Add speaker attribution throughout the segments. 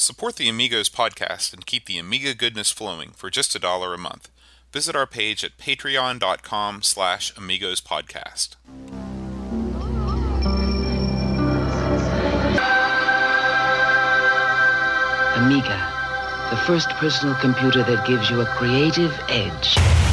Speaker 1: Support the Amigos podcast and keep the Amiga goodness flowing for just a dollar a month. Visit our page at patreon.com slash amigos podcast.
Speaker 2: Amiga, the first personal computer that gives you a creative edge.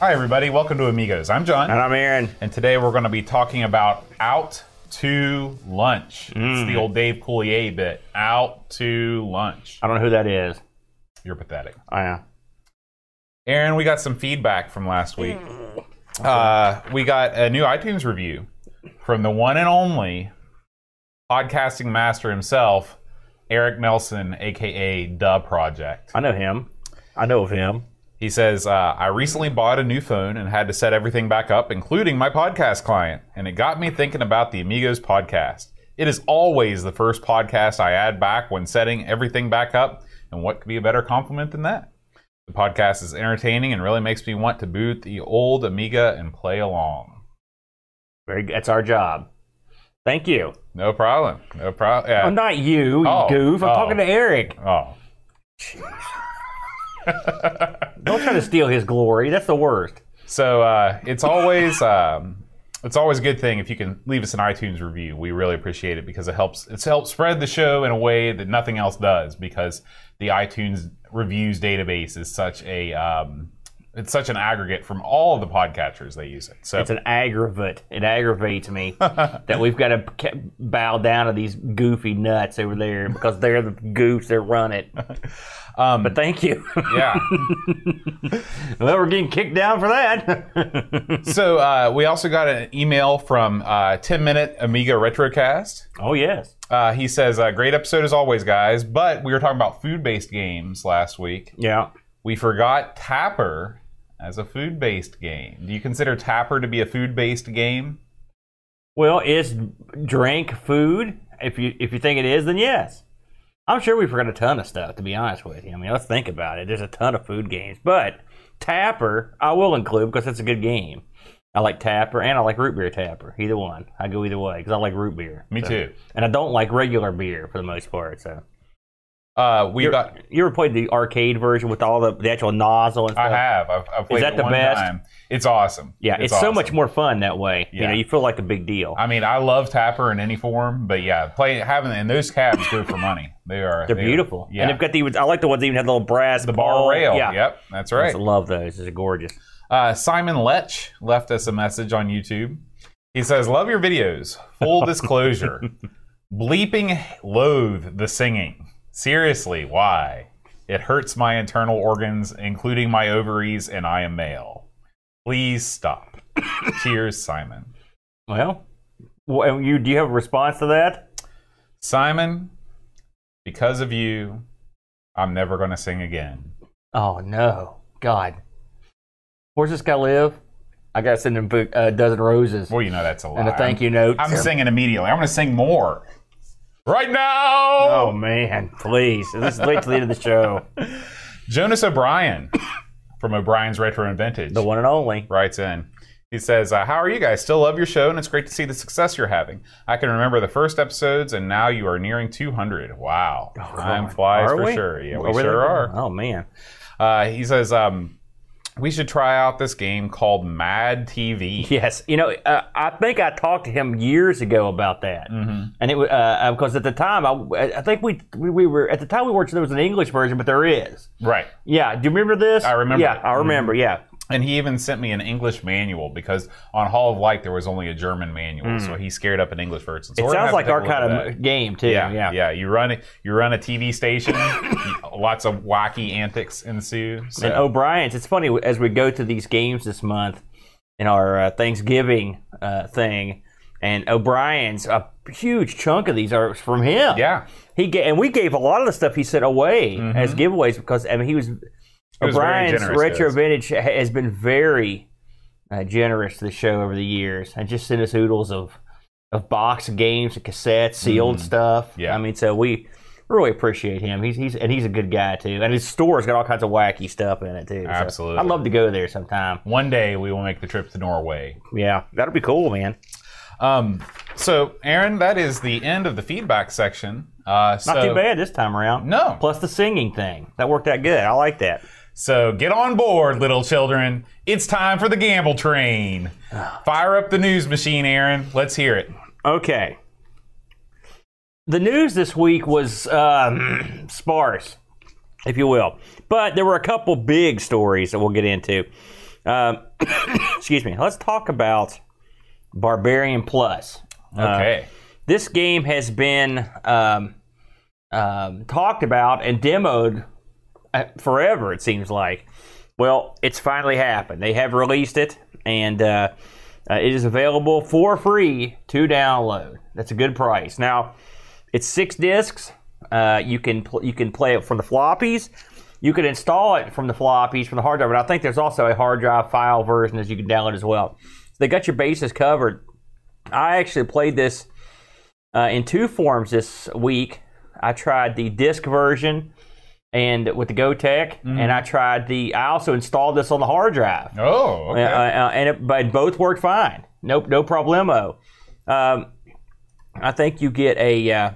Speaker 3: Hi, everybody. Welcome to Amigos. I'm John.
Speaker 4: And I'm Aaron.
Speaker 3: And today we're going to be talking about Out to Lunch. It's the old Dave Coulier bit. Out to Lunch.
Speaker 4: I don't know who that is.
Speaker 3: You're pathetic.
Speaker 4: I am.
Speaker 3: Aaron, we got some feedback from last week. Uh, we got a new iTunes review from the one and only podcasting master himself, Eric Nelson, aka The Project.
Speaker 4: I know him. I know of him.
Speaker 3: He says, uh, I recently bought a new phone and had to set everything back up, including my podcast client. And it got me thinking about the Amigos podcast. It is always the first podcast I add back when setting everything back up. And what could be a better compliment than that? The podcast is entertaining and really makes me want to boot the old Amiga and play along.
Speaker 4: Very. good. That's our job. Thank you.
Speaker 3: No problem. No problem. Yeah.
Speaker 4: Oh, not you, you
Speaker 3: Oh,
Speaker 4: goof. I'm
Speaker 3: oh.
Speaker 4: talking to Eric.
Speaker 3: Oh.
Speaker 4: Don't try to steal his glory. That's the worst.
Speaker 3: So uh, it's always um, it's always a good thing if you can leave us an iTunes review. We really appreciate it because it helps it's helped spread the show in a way that nothing else does because the iTunes reviews database is such a um, it's such an aggregate from all of the podcatchers they use it. So
Speaker 4: It's an aggravate. It aggravates me that we've got to bow down to these goofy nuts over there because they're the goofs that run it.
Speaker 3: um,
Speaker 4: But thank you.
Speaker 3: yeah.
Speaker 4: well, we're getting kicked down for that.
Speaker 3: so uh, we also got an email from uh, 10 Minute Amiga Retrocast.
Speaker 4: oh yes.
Speaker 3: Uh, he says, uh, "Great episode as always, guys. But we were talking about food-based games last week.
Speaker 4: Yeah.
Speaker 3: We forgot Tapper as a food-based game. Do you consider Tapper to be a food-based game?
Speaker 4: Well, it's drink food. If you if you think it is, then yes. I'm sure we forgot a ton of stuff. To be honest with you, I mean, let's think about it. There's a ton of food games, but Tapper I will include because it's a good game. I like Tapper and I like root beer Tapper. Either one, I go either way because I like root beer.
Speaker 3: Me
Speaker 4: So-
Speaker 3: too.
Speaker 4: And I don't like regular beer for the most part. So
Speaker 3: Uh, we
Speaker 4: you
Speaker 3: got.
Speaker 4: you ever played the arcade version with all the, the actual nozzle and stuff?
Speaker 3: I have. I've, I've played
Speaker 4: that
Speaker 3: it
Speaker 4: the
Speaker 3: one
Speaker 4: best?
Speaker 3: time. It's awesome.
Speaker 4: Yeah, it's, so
Speaker 3: awesome.
Speaker 4: much more fun that way. You know, you feel like a big deal.
Speaker 3: I mean, I love Tapper in any form, but yeah, play having and those cabs go for money. They are.
Speaker 4: They're
Speaker 3: they are-
Speaker 4: beautiful.
Speaker 3: yeah,
Speaker 4: And they've got the I like the ones that even have the little brass
Speaker 3: the bar rail.
Speaker 4: Yeah.
Speaker 3: Yep, that's
Speaker 4: I
Speaker 3: right.
Speaker 4: just love those. It's gorgeous.
Speaker 3: Uh, Simon Lech left us a message on YouTube. He says, "Love your videos. Full disclosure, bleeping loathe the singing. Seriously, why? It hurts my internal organs, including my ovaries, and I am male. Please stop. Cheers, Simon.
Speaker 4: Well, well, you do you have a response to that?
Speaker 3: Simon, because of you, I'm never going to sing again.
Speaker 4: Oh no, God, where's this guy live? I got to send him a uh, dozen roses
Speaker 3: Well, you know that's a lie.
Speaker 4: and a thank you note.
Speaker 3: I'm singing immediately. I'm going to sing more right now.
Speaker 4: Oh man, please. This is late to the end of the show.
Speaker 3: Jonas O'Brien from O'Brien's Retro and Vintage
Speaker 4: The one and only.
Speaker 3: writes in. He says, uh, How are you guys? Still love your show, and it's great to see the success you're having. I can remember the first episodes, and now you are nearing 200. Wow. Time
Speaker 4: God.
Speaker 3: flies
Speaker 4: Are
Speaker 3: for
Speaker 4: we?
Speaker 3: sure. Yeah, we
Speaker 4: Are we
Speaker 3: sure are.
Speaker 4: Oh man.
Speaker 3: Uh, he says, um, We should try out this game called Mad TV.
Speaker 4: Yes, you know, uh, I think I talked to him years ago about that,
Speaker 3: Mm-hmm.
Speaker 4: and it was uh, because at the time I, I think we, we we were at the time we weren't sure there was an English version, but there is.
Speaker 3: Right.
Speaker 4: Yeah, do you remember this?
Speaker 3: I remember
Speaker 4: Yeah,
Speaker 3: it.
Speaker 4: I remember. Yeah,
Speaker 3: And he even sent me an English manual because on Hall of Light there was only a German manual, so he scared up an English version. So
Speaker 4: Mm. it sounds like our
Speaker 3: a
Speaker 4: kind of
Speaker 3: that.
Speaker 4: game too.
Speaker 3: Yeah,
Speaker 4: Yeah,
Speaker 3: yeah, You run it. You run a TV station. lots of wacky antics ensue. So.
Speaker 4: And O'Brien's. It's funny as we go to these games this month in our uh, Thanksgiving uh, thing, and O'Brien's a huge chunk of these are from him.
Speaker 3: yeah,
Speaker 4: he ga- and we gave a lot of the stuff he sent away as giveaways because I mean he was.
Speaker 3: Was very
Speaker 4: O'Brien's retro
Speaker 3: guys.
Speaker 4: vintage has been very uh, generous to the show over the years, and just sent us oodles of of box games and cassettes, sealed stuff.
Speaker 3: Mm. Yeah.
Speaker 4: I mean, so we really appreciate him. He's he's and he's a good guy too. And his store's got all kinds of wacky stuff in it too. So
Speaker 3: Absolutely.
Speaker 4: I'd love to go there sometime.
Speaker 3: One day we will make the trip to Norway.
Speaker 4: Yeah, that'll be cool, man.
Speaker 3: Um, so, Aaron, that is the end of the feedback section. Uh,
Speaker 4: Not too bad this time around.
Speaker 3: No.
Speaker 4: Plus the singing thing. That worked out good. I like that.
Speaker 3: So get on board, little children. It's time for the gamble train. Fire up the news machine, Aaron. Let's hear it.
Speaker 4: Okay. The news this week was um, sparse, if you will, but there were a couple big stories that we'll get into. Um, excuse me. Let's talk about Barbarian Plus. Uh,
Speaker 3: Okay.
Speaker 4: this game has been um, um, talked about and demoed uh, forever. It seems like. Well, it's finally happened. They have released it, and uh, uh, it is available for free to download. That's a good price. Now, it's six discs. Uh, you can pl- you can play it from the floppies. You can install it from the floppies from the hard drive, but I think there's also a hard drive file version as you can download as well. So they got your bases covered. I actually played this uh, in two forms this week. I tried the disc version and with the Gotek, and I tried the. I also installed this on the hard drive,
Speaker 3: Oh, okay.
Speaker 4: uh, uh, and it, but both worked fine. Nope, no problemo. Um, I think you get a uh,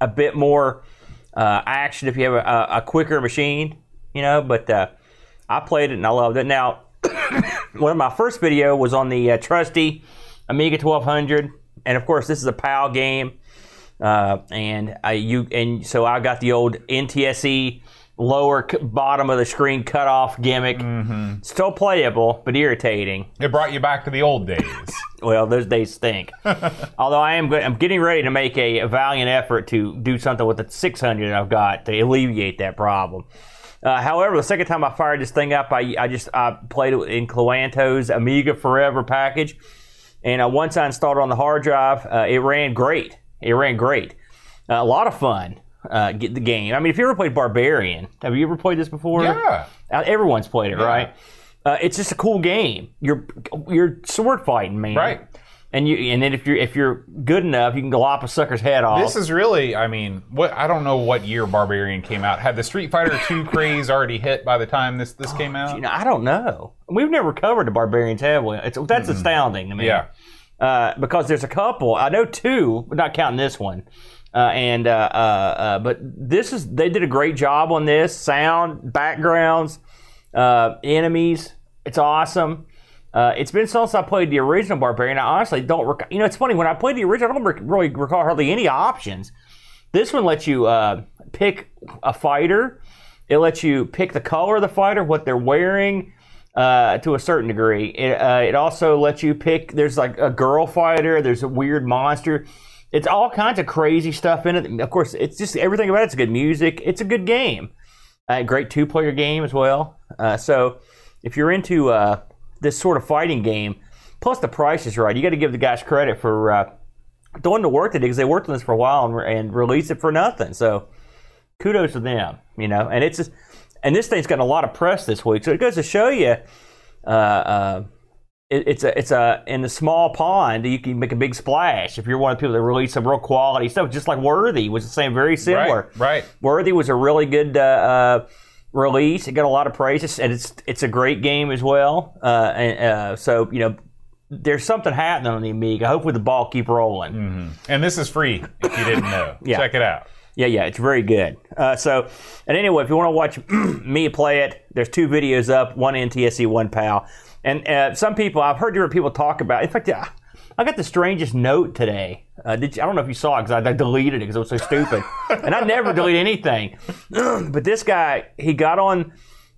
Speaker 4: a bit more uh, action if you have a, a quicker machine, you know. But uh, I played it and I loved it. Now, one of my first video was on the uh, trusty Amiga 1200, and of course this is a PAL game, uh, and I you and so I got the old NTSC lower c- bottom of the screen cutoff gimmick. Still playable, but irritating.
Speaker 3: it brought you back to the old days.
Speaker 4: Well, those days stink. Although I am, go- I'm getting ready to make a, a valiant effort to do something with the 600 I've got to alleviate that problem. Uh, however, the second time I fired this thing up, I, I just I played it in Cloanto's Amiga Forever package, and uh, once I installed it on the hard drive, uh, it ran great. It ran great. Uh, a lot of fun. Uh, get the game. I mean, if you ever played Barbarian, have you ever played this before?
Speaker 3: yeah.
Speaker 4: Uh, Everyone's played it, right? Uh, it's just a cool game. You're you're sword fighting, man.
Speaker 3: Right.
Speaker 4: And you and then if you're if you're good enough, you can lop a sucker's head off.
Speaker 3: This is really, I mean, what I don't know what year Barbarian came out. Had the Street Fighter 2 craze already hit by the time this this came out?
Speaker 4: you know, I don't know. We've never covered the barbarians, have we? It's, that's astounding to me.
Speaker 3: Yeah.
Speaker 4: Uh, because there's a couple. I know two, but not counting this one. Uh, and uh, uh, uh, but this is they did a great job on this sound, backgrounds, enemies. It's awesome. It's been since I played the original Barbarian. I honestly don't. Rec- you know, it's funny when I played the original. I don't rec- really recall hardly any options. This one lets you pick a fighter. It lets you pick the color of the fighter, what they're wearing, uh, to a certain degree. It, uh, it also lets you pick. There's like a girl fighter. There's a weird monster. It's all kinds of crazy stuff in it. Of course, it's just everything about it's good music. It's a good game. A great two-player game as well. Uh, so if you're into uh, this sort of fighting game, plus the price is right, you got to give the guys credit for uh, doing the work they did because they worked on this for a while and, and released it for nothing. So kudos to them, you know. And it's just, and this thing's gotten a lot of press this week, so it goes to show you, uh, uh, it, it's a it's a in the small pond you can make a big splash if you're one of the people that release some real quality stuff. Just like Worthy was the same, very similar.
Speaker 3: Right, right.
Speaker 4: Worthy was a really good. Uh, uh, Release. It got a lot of praise, and it's it's a great game as well. Uh, and, uh, so you know, there's something happening on the Amiga. Hopefully, the ball keep rolling.
Speaker 3: And this is free if you didn't know.
Speaker 4: Yeah.
Speaker 3: Check it out.
Speaker 4: Yeah, yeah, it's very good. Uh, so, and anyway, if you want to watch me play it, there's two videos up, one NTSC, one PAL. And uh, some people, I've heard different people talk about. In fact, I- I got the strangest note today. Uh, you, I don't know if you saw it because I, I deleted it because it was so stupid, and I never delete anything. but this guy, he got on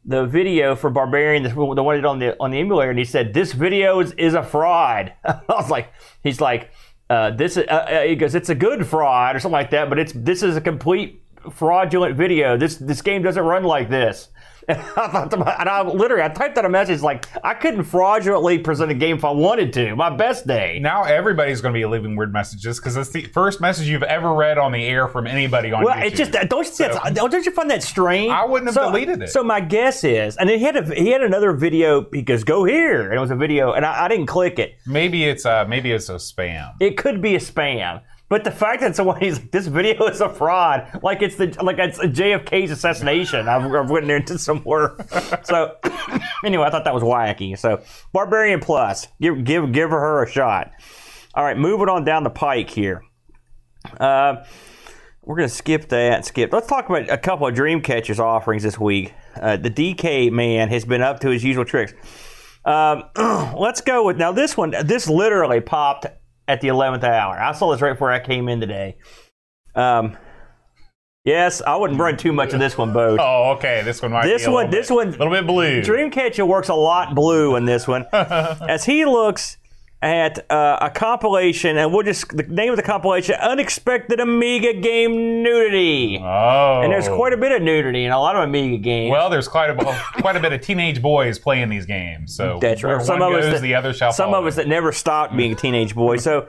Speaker 4: the video for Barbarian, the, one on the on the emulator, and he said this video is, is a fraud. I was like, he's like, uh, this is, uh, uh, he goes, it's a good fraud or something like that, but it's this is a complete fraudulent video. This this game doesn't run like this. And I thought to my, and I literally I typed out a message like I couldn't fraudulently present a game if I wanted to. My best day.
Speaker 3: Now everybody's going to be leaving weird messages because it's the first message you've ever read on the air from anybody on
Speaker 4: Well,
Speaker 3: YouTube.
Speaker 4: it's just don't you, see that's- don't you find that strange?
Speaker 3: I wouldn't have
Speaker 4: So-
Speaker 3: deleted it.
Speaker 4: So my guess is, and then he had a he had another video. He goes, "Go here," and it was a video, and I, I didn't click it.
Speaker 3: maybe it's uh maybe it's a spam.
Speaker 4: It could be a spam. But the fact that someone he's like, this video is a fraud, like it's the like it's JFK's assassination. I've, I've written into somewhere. So anyway, I thought that was wacky. So Barbarian Plus, give give give her a shot. All right, moving on down the pike here. Uh, we're gonna skip that. Skip. Let's talk about a couple of Dreamkatcha's offerings this week. Uh, the DK man has been up to his usual tricks. Um, let's go with now this one. This literally popped at the eleventh hour. I saw this right before I came in today. Um, yes, I wouldn't run too much of this one, Bo.
Speaker 3: Oh, okay. This one might
Speaker 4: This
Speaker 3: be a
Speaker 4: one- this
Speaker 3: bit,
Speaker 4: one-
Speaker 3: little bit blue.
Speaker 4: Dreamkatcha works a lot blue in this one, as he looks at uh, a compilation, and we'll just the name of the compilation: "Unexpected Amiga Game Nudity."
Speaker 3: oh,
Speaker 4: And there's quite a bit of nudity in a lot of Amiga games.
Speaker 3: well. There's quite a quite a bit of teenage boys playing these games. So
Speaker 4: That's right. Some
Speaker 3: one
Speaker 4: of us that-
Speaker 3: the other shall
Speaker 4: some
Speaker 3: follow.
Speaker 4: of us that never stopped being a teenage boy. So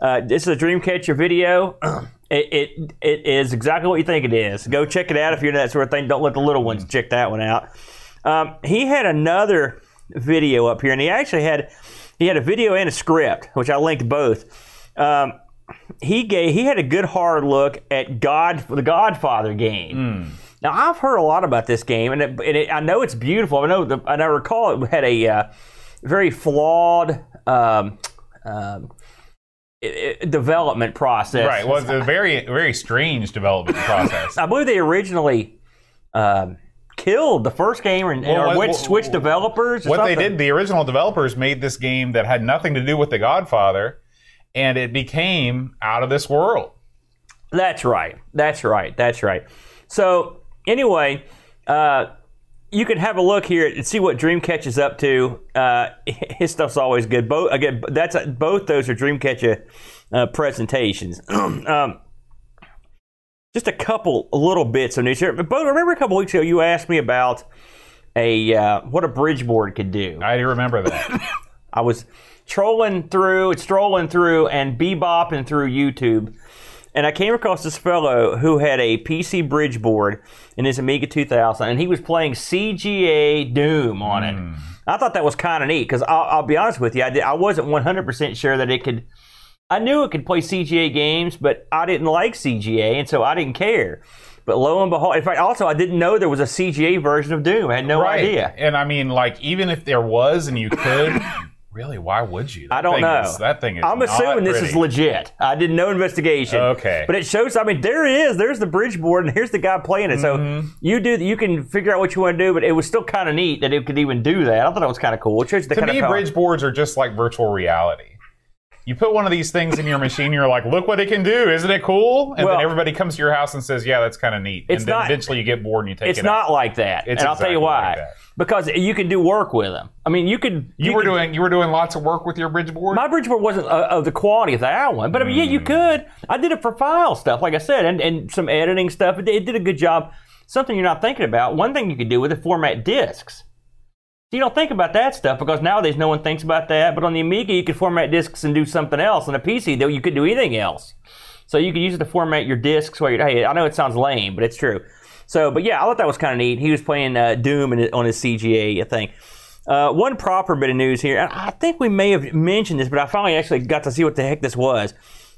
Speaker 4: uh, this is a Dreamkatcha video. It, it it is exactly what you think it is. Go check it out if you're into that sort of thing. Don't let the little ones check that one out. Um, he had another video up here, and he actually had he had a video and a script, which I linked both. Um, he gave he had a good hard look at God the Godfather game. Now I've heard a lot about this game, and, it, and it, I know it's beautiful. I know, the, and I recall it had a uh, very flawed um, um, development process.
Speaker 3: right. Well, it's a very very strange development process.
Speaker 4: I believe they originally um, killed the first game or,
Speaker 3: Well,
Speaker 4: or
Speaker 3: what- what-
Speaker 4: switch developers.
Speaker 3: what they did, the original developers made this game that had nothing to do with The Godfather, and it became out of this world.
Speaker 4: That's right. That's right. That's right. So anyway, uh, you can have a look here and see what Dreamcatch is up to. Uh, his stuff's always good. Both again, that's both those are Dreamkatcha uh, presentations. um, just a couple little bits of news here. But Bo, remember a couple weeks ago you asked me about a uh, what a bridge board could do.
Speaker 3: I remember that.
Speaker 4: I was trolling through, strolling through, and bebopping through YouTube, and I came across this fellow who had a PC bridge board in his Amiga 2000, and he was playing CGA Doom on it. I thought that was kind of neat because I'll, I'll be honest with you, I, did, I wasn't 100% sure that it could. I knew it could play CGA games, but I didn't like CGA, and so I didn't care. But lo and behold, in fact, also I didn't know there was a CGA version of Doom. I had no
Speaker 3: right.
Speaker 4: idea.
Speaker 3: And I mean, like, even if there was and you could, really, why would you? That
Speaker 4: I don't know.
Speaker 3: is- that thing is.
Speaker 4: I'm assuming this is legit. I did no investigation.
Speaker 3: Okay.
Speaker 4: But it shows. I mean, there it is. There's the bridge board, and here's the guy playing it.
Speaker 3: Mm-hmm.
Speaker 4: So you do. You can figure out what you want to do. But it was still kind of neat that it could even do that. I thought that was kind of cool. It shows the
Speaker 3: To
Speaker 4: kind
Speaker 3: me,
Speaker 4: of
Speaker 3: bridge boards are just like virtual reality. You put one of these things in your machine, you're like, look what it can do. Isn't it cool? And
Speaker 4: Well-
Speaker 3: then everybody comes to your house and says, yeah, that's kind of neat.
Speaker 4: It's
Speaker 3: and then
Speaker 4: not-
Speaker 3: eventually you get bored and you take
Speaker 4: It's
Speaker 3: it It's
Speaker 4: not
Speaker 3: out.
Speaker 4: like that,
Speaker 3: It's
Speaker 4: and I'll tell you why.
Speaker 3: like.
Speaker 4: Because you can do work with them. I mean, you could.
Speaker 3: You were
Speaker 4: could-
Speaker 3: doing you were doing lots of work with your bridge board.
Speaker 4: My bridge board wasn't uh, of the quality of that one, but I mean, yeah, you
Speaker 3: Hmm.
Speaker 4: could. I did it for file stuff, like I said, and, and some editing stuff. It, it did a good job. Something you're not thinking about. One thing you could do with it, format discs. You don't think about that stuff because nowadays no one thinks about that. But on the Amiga, you could format discs and do something else. On a PC, though, you could do anything else. So you could use it to format your discs. While you're, hey, I know it sounds lame, but it's true. So, but yeah, I thought that was kind of neat. He was playing uh, Doom on his CGA thing. Uh, one proper bit of news here, and I think we may have mentioned this, but I finally actually got to see what the heck this was,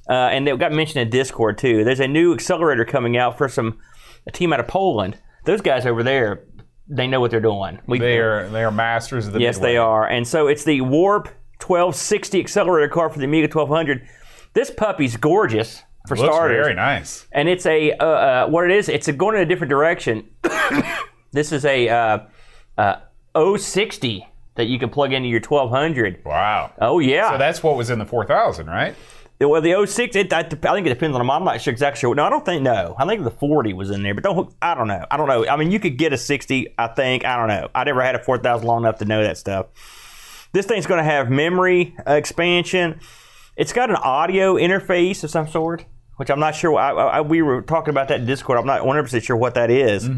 Speaker 4: uh, and it got mentioned in Discord too. There's a new accelerator coming out for some a team out of Poland. Those guys over there, they know what they're doing. We,
Speaker 3: they are they are masters of the
Speaker 4: Yes,
Speaker 3: midway.
Speaker 4: they are. And so it's the Warp 1260 accelerator card for the Amiga 1200. This puppy's gorgeous for
Speaker 3: Looks
Speaker 4: starters.
Speaker 3: very nice.
Speaker 4: And it's a uh, uh, what it is. It's a, going in a different direction. this is a uh, uh, 060 that you can plug into your 1200.
Speaker 3: Wow.
Speaker 4: Oh yeah.
Speaker 3: So that's what was in the 4000, right?
Speaker 4: Well, the 06, it, I, I think it depends on them. I'm not sure exactly sure. No, I don't think no. I think the 40 was in there, but don't. I don't know. I don't know. I mean, you could get a 60. I think. I don't know. I never had a 4000 long enough to know that stuff. This thing's going to have memory expansion. It's got an audio interface of some sort, which I'm not sure. I, I, we were talking about that in Discord. I'm not 100 percent sure what that is.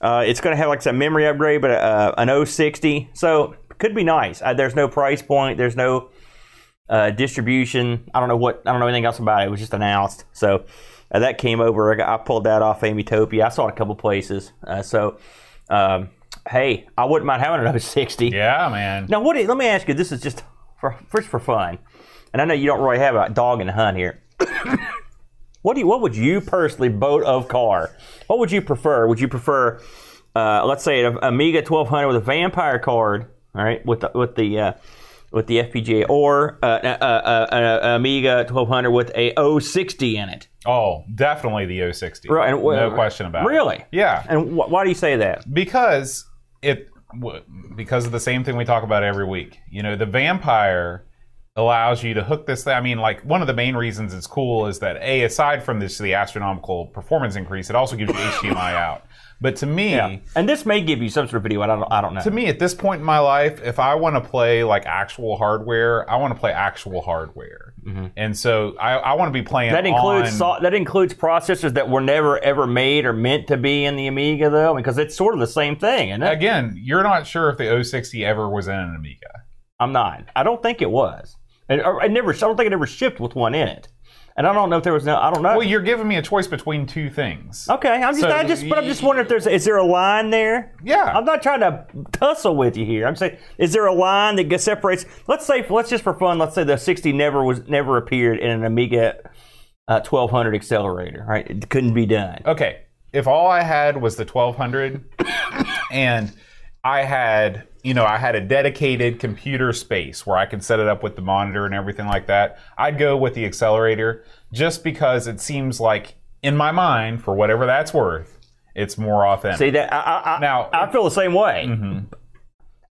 Speaker 4: Uh, it's going to have like some memory upgrade, but uh, an 060, so could be nice. Uh, there's no price point. There's no uh, distribution. I don't know what. I don't know anything else about it. It was just announced. So uh, that came over. I, got, I pulled that off Amitopia. I saw it a couple places. Uh, so um, hey, I wouldn't mind having another 060.
Speaker 3: Yeah, man.
Speaker 4: Now, what? Let me ask you. This is just for first for fun, and I know you don't really have a dog in the hunt here. What do you, what would you personally boat of car? What would you prefer? Would you prefer, uh, let's say, an Amiga 1200 with a vampire card, all right, with the, with the uh, with the FPGA, or uh, uh, uh, uh, Amiga 1200 with a 060 in it?
Speaker 3: Oh, definitely the 060.
Speaker 4: Right, and,
Speaker 3: no question about it.
Speaker 4: Really?
Speaker 3: Yeah.
Speaker 4: And wh- why do you say that?
Speaker 3: because it w- because of the same thing we talk about every week. You know, the vampire allows you to hook this thing. I mean, like one of the main reasons it's cool is that a aside from this the astronomical performance increase, it also gives you HDMI out. But to me,
Speaker 4: And this may give you some sort of video. I don't. I don't know.
Speaker 3: to me at this point in my life, if I want to play like actual hardware, I want to play actual hardware. And so I, I want to be playing
Speaker 4: Mm-hmm. that includes
Speaker 3: on,
Speaker 4: so- that includes processors that were never ever made or meant to be in the Amiga, though, because it's sort of the same thing, isn't
Speaker 3: again, you're not sure if the 060 ever was in an Amiga.
Speaker 4: I'm not. I don't think it was. And I never. I don't think it ever shipped with one in it. And I don't know if there was no. I don't know.
Speaker 3: Well, you're giving me a choice between two things.
Speaker 4: okay, I'm just.
Speaker 3: So
Speaker 4: I just. But I'm just wondering if there's. Is there a line there?
Speaker 3: Yeah.
Speaker 4: I'm not trying to tussle with you here. I'm saying, is there a line that gets separates? Let's say, let's just for fun, let's say the 60 never was never appeared in an Amiga uh, 1200 accelerator. Right? It couldn't be done.
Speaker 3: Okay, if all I had was the 1200 and I had, you know, I had a dedicated computer space where I could set it up with the monitor and everything like that, I'd go with the accelerator just because it seems like in my mind, for whatever that's worth, it's more authentic.
Speaker 4: See that? I, I,
Speaker 3: Now-
Speaker 4: I feel the same way.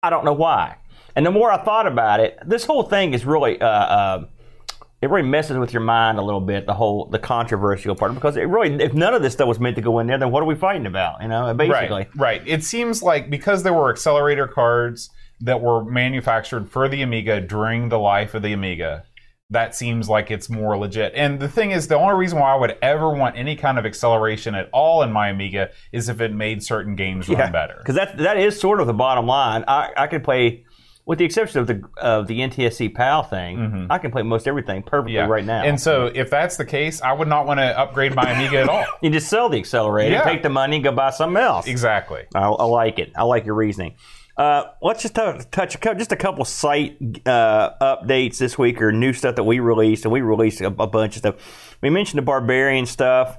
Speaker 4: I don't know why. And the more I thought about it, this whole thing is really. Uh, uh, it really messes with your mind a little bit. The whole the controversial part because it really, if none of this stuff was meant to go in there, then what are we fighting about? You know, basically.
Speaker 3: Right, right. It seems like because there were accelerator cards that were manufactured for the Amiga during the life of the Amiga, that seems like it's more legit. And the thing is, the only reason why I would ever want any kind of acceleration at all in my Amiga is if it made certain games run better.
Speaker 4: Because that that is sort of the bottom line. I, I could play, with the exception of the of the NTSC PAL thing, I can play most everything perfectly
Speaker 3: Mm-hmm. Yeah.
Speaker 4: right now.
Speaker 3: And so, if that's the case, I would not want to upgrade my Amiga at all.
Speaker 4: you just sell the accelerator,
Speaker 3: Yeah.
Speaker 4: take the money, and go buy something else.
Speaker 3: Exactly.
Speaker 4: I, I like it. I like your reasoning. Uh, let's just touch, touch a cou- just a couple site uh, updates this week or new stuff that we released, and we released a, a bunch of stuff. We mentioned the barbarian stuff.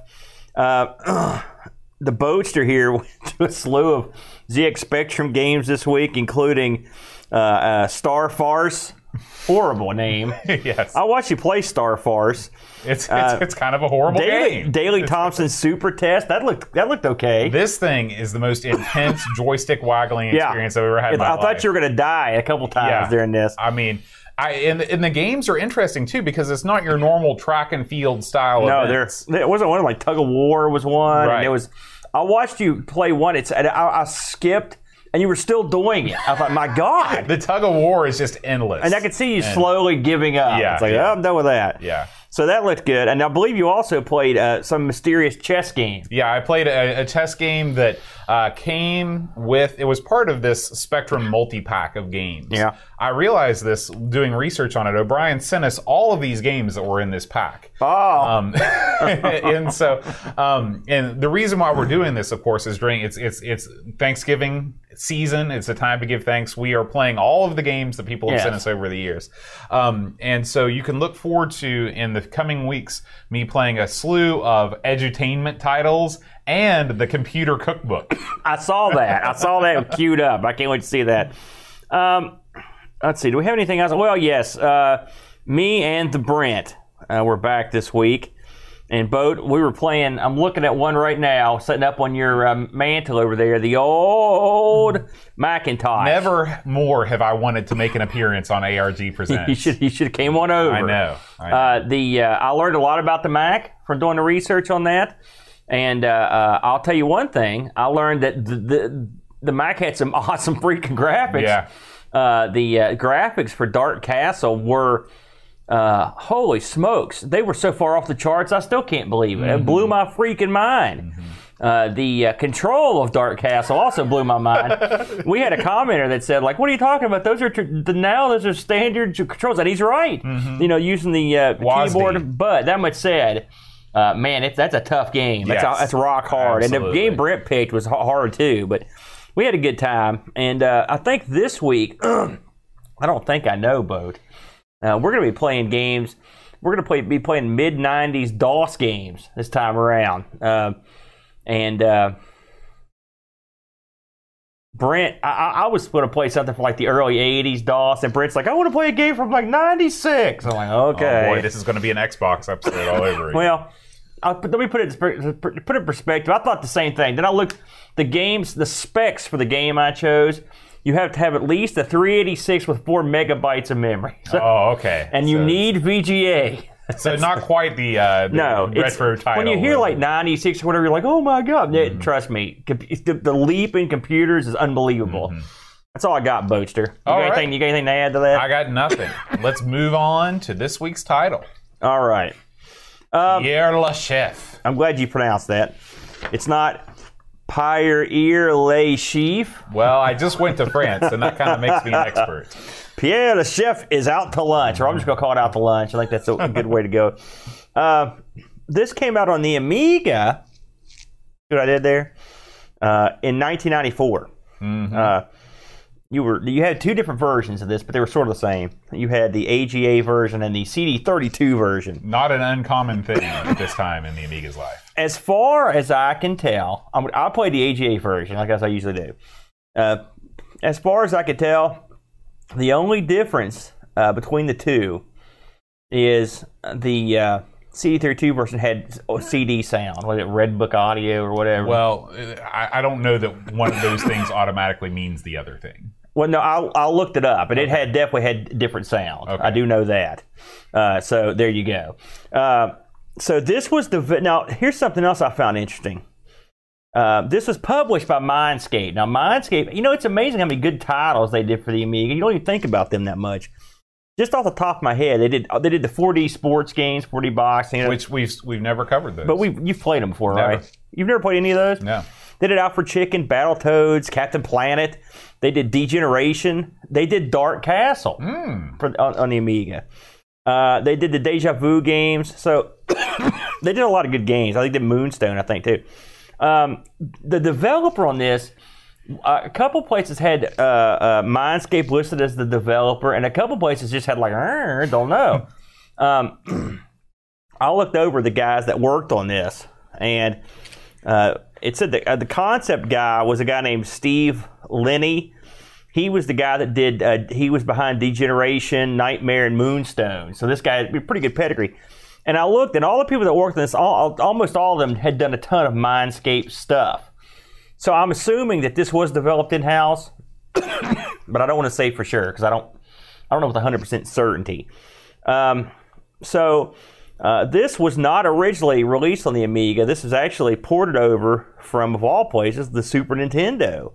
Speaker 4: Uh, the Boatster here went to a slew of ZX Spectrum games this week, including uh, uh, Star Farce. Horrible name.
Speaker 3: yes.
Speaker 4: I watched you play Star Farce.
Speaker 3: It's, it's, it's kind of a horrible
Speaker 4: Daily,
Speaker 3: game.
Speaker 4: Daley Thompson Supertest. That looked that looked okay.
Speaker 3: This thing is the most intense joystick waggling
Speaker 4: Yeah.
Speaker 3: experience I've ever had in my
Speaker 4: I
Speaker 3: life.
Speaker 4: thought you were going to die a couple times
Speaker 3: Yeah.
Speaker 4: during this.
Speaker 3: I mean, I and, and the games are interesting too because it's not your normal track and field style.
Speaker 4: No,
Speaker 3: events.
Speaker 4: there there wasn't one like tug of war was one.
Speaker 3: Right.
Speaker 4: And it was. I watched you play one. It's I, I skipped, and you were still doing it. I thought, my God.
Speaker 3: The tug of war is just endless.
Speaker 4: And I could see you slowly giving up.
Speaker 3: Yeah,
Speaker 4: it's like,
Speaker 3: yeah.
Speaker 4: oh, I'm done with that.
Speaker 3: Yeah.
Speaker 4: So that looked good. And I believe you also played uh, some mysterious chess game.
Speaker 3: Yeah, I played a, a chess game that uh, came with. It was part of this Spectrum multi pack of games.
Speaker 4: Yeah.
Speaker 3: I realized this doing research on it. O'Brien sent us all of these games that were in this pack.
Speaker 4: Oh,
Speaker 3: Um, and so, um, and the reason why we're doing this, of course, is during it's it's it's Thanksgiving season. It's a time to give thanks. We are playing all of the games that people have
Speaker 4: Yes.
Speaker 3: sent us over the years, um, and so you can look forward to in the coming weeks me playing a slew of edutainment titles and the computer cookbook.
Speaker 4: I saw that. I saw that queued up. I can't wait to see that. Um, let's see. Do we have anything else? Well, yes. Uh, me and the Brent uh, were back this week. And boat, we were playing. I'm looking at one right now, setting up on your um, mantle over there. The old Macintosh.
Speaker 3: Never more have I wanted to make an appearance on ARG Presents.
Speaker 4: You should. You should have came on over.
Speaker 3: I know. I know.
Speaker 4: Uh, the uh, I learned a lot about the Mac from doing the research on that, and uh, uh, I'll tell you one thing: I learned that the the, the Mac had some awesome freaking graphics.
Speaker 3: Yeah.
Speaker 4: Uh, the uh, graphics for Dark Castle were. Uh, holy smokes! They were so far off the charts. I still can't believe it. It blew my freaking mind. Uh, the uh, control of Dark Castle also blew my mind. we had a commenter that said, "Like, what are you talking about? Those are tr- the, now those are standard controls," and he's right. You know, using the uh, keyboard. But that much said, uh, man, it's that's a tough game. That's
Speaker 3: Yes.
Speaker 4: that's rock hard, and the game Brent picked was hard too. But we had a good time, and uh, I think this week, I don't think I know boat. Uh, we're going to be playing games we're gonna play be playing mid '90s DOS games this time around, uh, and uh, Brent, I, I I was going to play something from like the early '80s DOS, and Brent's like, I want to play a game from like '96. I'm like, okay,
Speaker 3: Oh boy, this is going to be an Xbox episode all over again.
Speaker 4: well, i let me put it in put it in perspective. I thought the same thing. Then I looked the games, the specs for the game I chose. You have to have at least a 386 with four megabytes of memory, So-
Speaker 3: oh, okay.
Speaker 4: and you need VGA.
Speaker 3: so not quite the, uh, the
Speaker 4: No,
Speaker 3: retro title.
Speaker 4: When you hear like 96 or whatever, you're like, oh my god!
Speaker 3: Mm-hmm.
Speaker 4: Trust me, the, the leap in computers is unbelievable. That's all I got, Boaster. You,
Speaker 3: All
Speaker 4: got
Speaker 3: right.
Speaker 4: anything, you got anything to add to that?
Speaker 3: I got nothing. Let's move on to this week's title.
Speaker 4: all right. Um,
Speaker 3: Pierre Le Chef.
Speaker 4: I'm glad you pronounced that. It's not Pierre Ear Le Chief.
Speaker 3: Well, I just went to France, and that kind of makes me an expert.
Speaker 4: Pierre the chef is out to lunch, or I'm just gonna call it out to lunch. I think that's a good way to go. Uh, this came out on the Amiga. See what I did there? Uh, in 1994. Uh, you were you had two different versions of this, but they were sort of the same. You had the AGA version and the CD32 version.
Speaker 3: Not an uncommon thing at this time in the Amiga's life.
Speaker 4: As far as I can tell, I'm, I'll play the AGA version, like as I usually do. Uh, as far as I can tell, the only difference uh, between the two is the uh, CD32 version had CD sound, was it Red Book Audio or whatever?
Speaker 3: Well, I, I don't know that one of those things automatically means the other thing.
Speaker 4: Well, no, I, I looked it up, and it had definitely had different sounds.
Speaker 3: Okay.
Speaker 4: I do know that. Uh, so there you go. Uh, so this was the now. Here's something else I found interesting. Uh, this was published by Mindscape. Now, Mindscape, you know, it's amazing how many good titles they did for the Amiga. You don't even think about them that much. Just off the top of my head, they did they did the 4D sports games, 4D boxing,
Speaker 3: Which we've we've never covered those.
Speaker 4: but we you've played them before,
Speaker 3: Never.
Speaker 4: right? You've never played any of those?
Speaker 3: no.
Speaker 4: They did Alfred Chicken, Battletoads, Captain Planet. They did Degeneration. They did Dark Castle for, on, on the Amiga. Uh, they did the Deja Vu games. So they did a lot of good games. I think they did Moonstone, I think, too. Um, the developer on this, uh, a couple places had uh, uh, Mindscape listed as the developer, and a couple places just had like, "Uh, don't know. um, I looked over the guys that worked on this, and uh, it said the, uh, the concept guy was a guy named Steve Lenny. He was the guy that did. Uh, he was behind Degeneration, Nightmare, and Moonstone. So this guy had a pretty good pedigree. And I looked, and all the people that worked on this, all, almost all of them had done a ton of Mindscape stuff. So I'm assuming that this was developed in house, but I don't want to say for sure because I don't. I don't know with 100% certainty. Um, so uh, this was not originally released on the Amiga. This was actually ported over from, of all places, the Super Nintendo.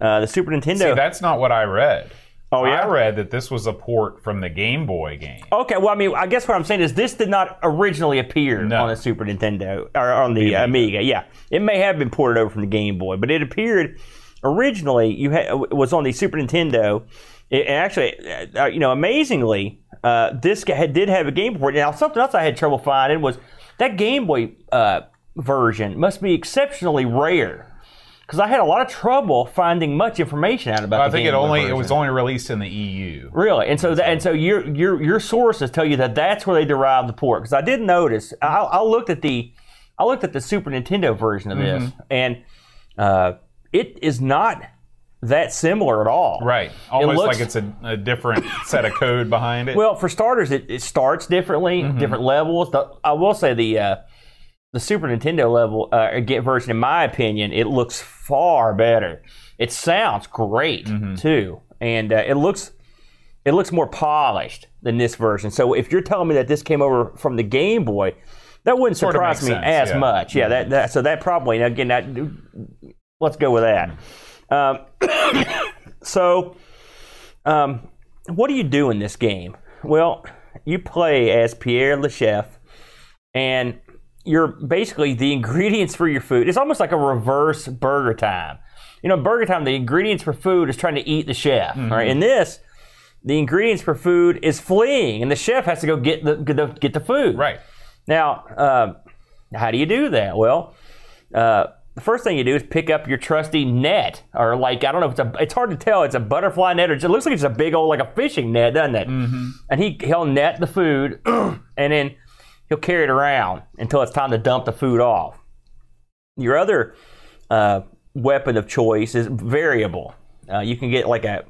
Speaker 4: Uh, the Super Nintendo.
Speaker 3: See, that's not what I read.
Speaker 4: Oh yeah.
Speaker 3: I read that this was a port from the Game Boy game.
Speaker 4: Okay, well, I mean, I guess what I'm saying is this did not originally appear
Speaker 3: No.
Speaker 4: on the Super Nintendo or on the,
Speaker 3: The
Speaker 4: Amiga. Yeah, it may have been ported over from the Game Boy, but it appeared originally. You had it was on the Super Nintendo. It, and actually, uh, you know, amazingly, uh, this had, did have a Game Boy. port. Now, something else I had trouble finding was that Game Boy uh, version must be exceptionally rare. Because I had a lot of trouble finding much information out about.
Speaker 3: I
Speaker 4: the
Speaker 3: think it only it was only released in the EU.
Speaker 4: Really, and so that, and so your your your sources tell you that that's where they derived the port. Because I did notice, I, I looked at the, I looked at the Super Nintendo version of this,
Speaker 3: Mm-hmm.
Speaker 4: and uh, it is not that similar at all.
Speaker 3: Right. Almost
Speaker 4: looks-
Speaker 3: like it's a, a different set of code behind it.
Speaker 4: Well, for starters, it, it starts differently,
Speaker 3: Mm-hmm.
Speaker 4: different levels. The, I will say the uh, the Super Nintendo level uh, get version, in my opinion, it looks far better. It sounds great
Speaker 3: Mm-hmm.
Speaker 4: too, and uh, it looks it looks more polished than this version. So if you're telling me that this came over from the Game Boy, that wouldn't
Speaker 3: Sort
Speaker 4: surprise me
Speaker 3: sense,
Speaker 4: as
Speaker 3: yeah.
Speaker 4: much. Yeah, that, that so that probably now, again that let's go with that. Um, so, um, what do you do in this game? Well, you play as Pierre Le Chef, and you're basically the ingredients for your food. It's almost like a reverse Burger Time. You know, Burger Time, the ingredients for food is trying to eat the chef. Right? In this, the ingredients for food is fleeing, and the chef has to go get the get the, get the food.
Speaker 3: right.
Speaker 4: Now, uh, how do you do that? Well, uh, the first thing you do is pick up your trusty net, or like I don't know if it's a. It's hard to tell. It's a butterfly net, or it looks like it's a big old like a fishing net, doesn't it? Mm-hmm. And he he'll net the food, and then he'll carry it around until it's time to dump the food off. Your other uh, weapon of choice is variable. Uh, you can get like a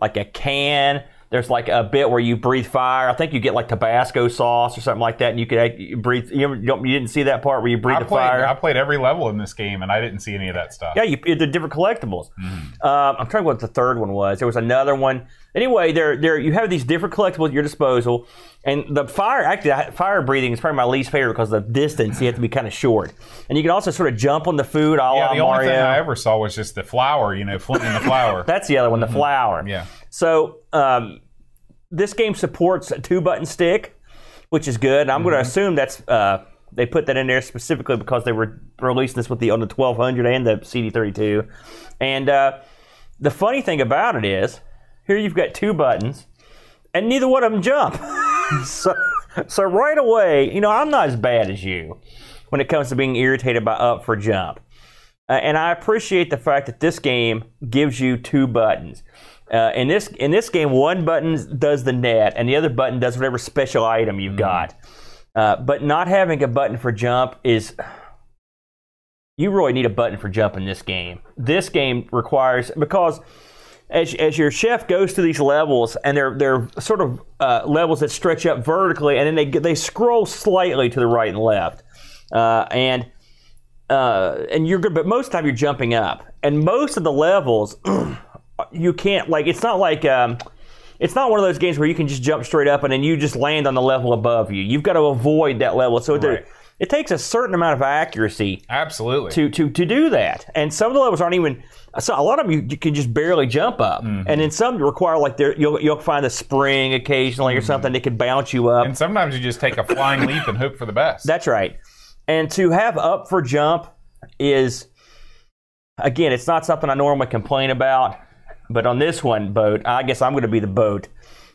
Speaker 4: like a can. There's like a bit where you breathe fire. I think you get like Tabasco sauce or something like that, and you could you breathe. You, you didn't see that part where you breathe
Speaker 3: I
Speaker 4: the
Speaker 3: played,
Speaker 4: fire.
Speaker 3: I played every level in this game, and I didn't see any of that stuff.
Speaker 4: Yeah, you, the different collectibles. Uh, I'm trying to what the third one was. There was another one. Anyway, there, there, you have these different collectibles at your disposal, and the fire. Actually, fire breathing is probably my least favorite because of the distance. You have to be kind of short, and you can also sort of jump on the food. A la
Speaker 3: Yeah, the only thing I ever saw was just the flour, you know, flinting the flour.
Speaker 4: That's the other one, the flour.
Speaker 3: Yeah.
Speaker 4: So um, this game supports a two button stick, which is good. I'm going to assume that's uh, they put that in there specifically because they were releasing this with the on the 1200 and the CD32. And uh, the funny thing about it is, here you've got two buttons, and neither one of them jump. so, so right away, you know, I'm not as bad as you when it comes to being irritated by up for jump. Uh, and I appreciate the fact that this game gives you two buttons. Uh, in this in this game, one button does the net, and the other button does whatever special item you've got. Uh, but not having a button for jump is you really need a button for jump in this game. This game requires because as, as your chef goes through these levels, and they're they're sort of uh, levels that stretch up vertically, and then they they scroll slightly to the right and left, uh, and uh, and you're good, but most of the time you're jumping up, and most of the levels you can't like. It's not like. Um, it's not one of those games where you can just jump straight up and then you just land on the level above you. You've got to avoid that level. So
Speaker 3: Right.
Speaker 4: It takes a certain amount of accuracy
Speaker 3: Absolutely.
Speaker 4: to to to do that. And some of the levels aren't even. So a lot of them you, you can just barely jump up,
Speaker 3: Mm-hmm.
Speaker 4: and then some require like there you'll you'll find a spring occasionally or something that can bounce you up.
Speaker 3: Mm-hmm. and sometimes you just take a flying leap and hope for the best.
Speaker 4: That's right. And to have up for jump is, again, it's not something I normally complain about. But on this one, boat, I guess I'm going to be the boat.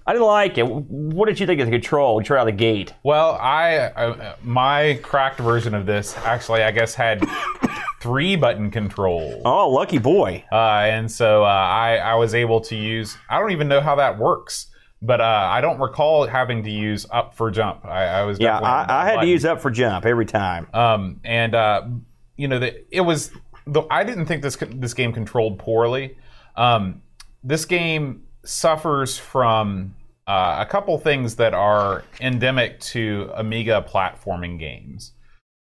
Speaker 4: I didn't like it. What did you think of the control? Try out the gate.
Speaker 3: Well, I uh, my cracked version of this actually, I guess, had three button control,
Speaker 4: Oh, lucky boy.
Speaker 3: uh, and so uh, I I was able to use. I don't even know how that works, but uh, I don't recall having to use up for jump. I, I was
Speaker 4: Yeah,
Speaker 3: definitely on that
Speaker 4: I, I had to use up for jump every time.
Speaker 3: Um, and uh, you know that it was. The, I didn't think this this game controlled poorly. Um, this game suffers from uh, a couple things that are endemic to Amiga platforming games.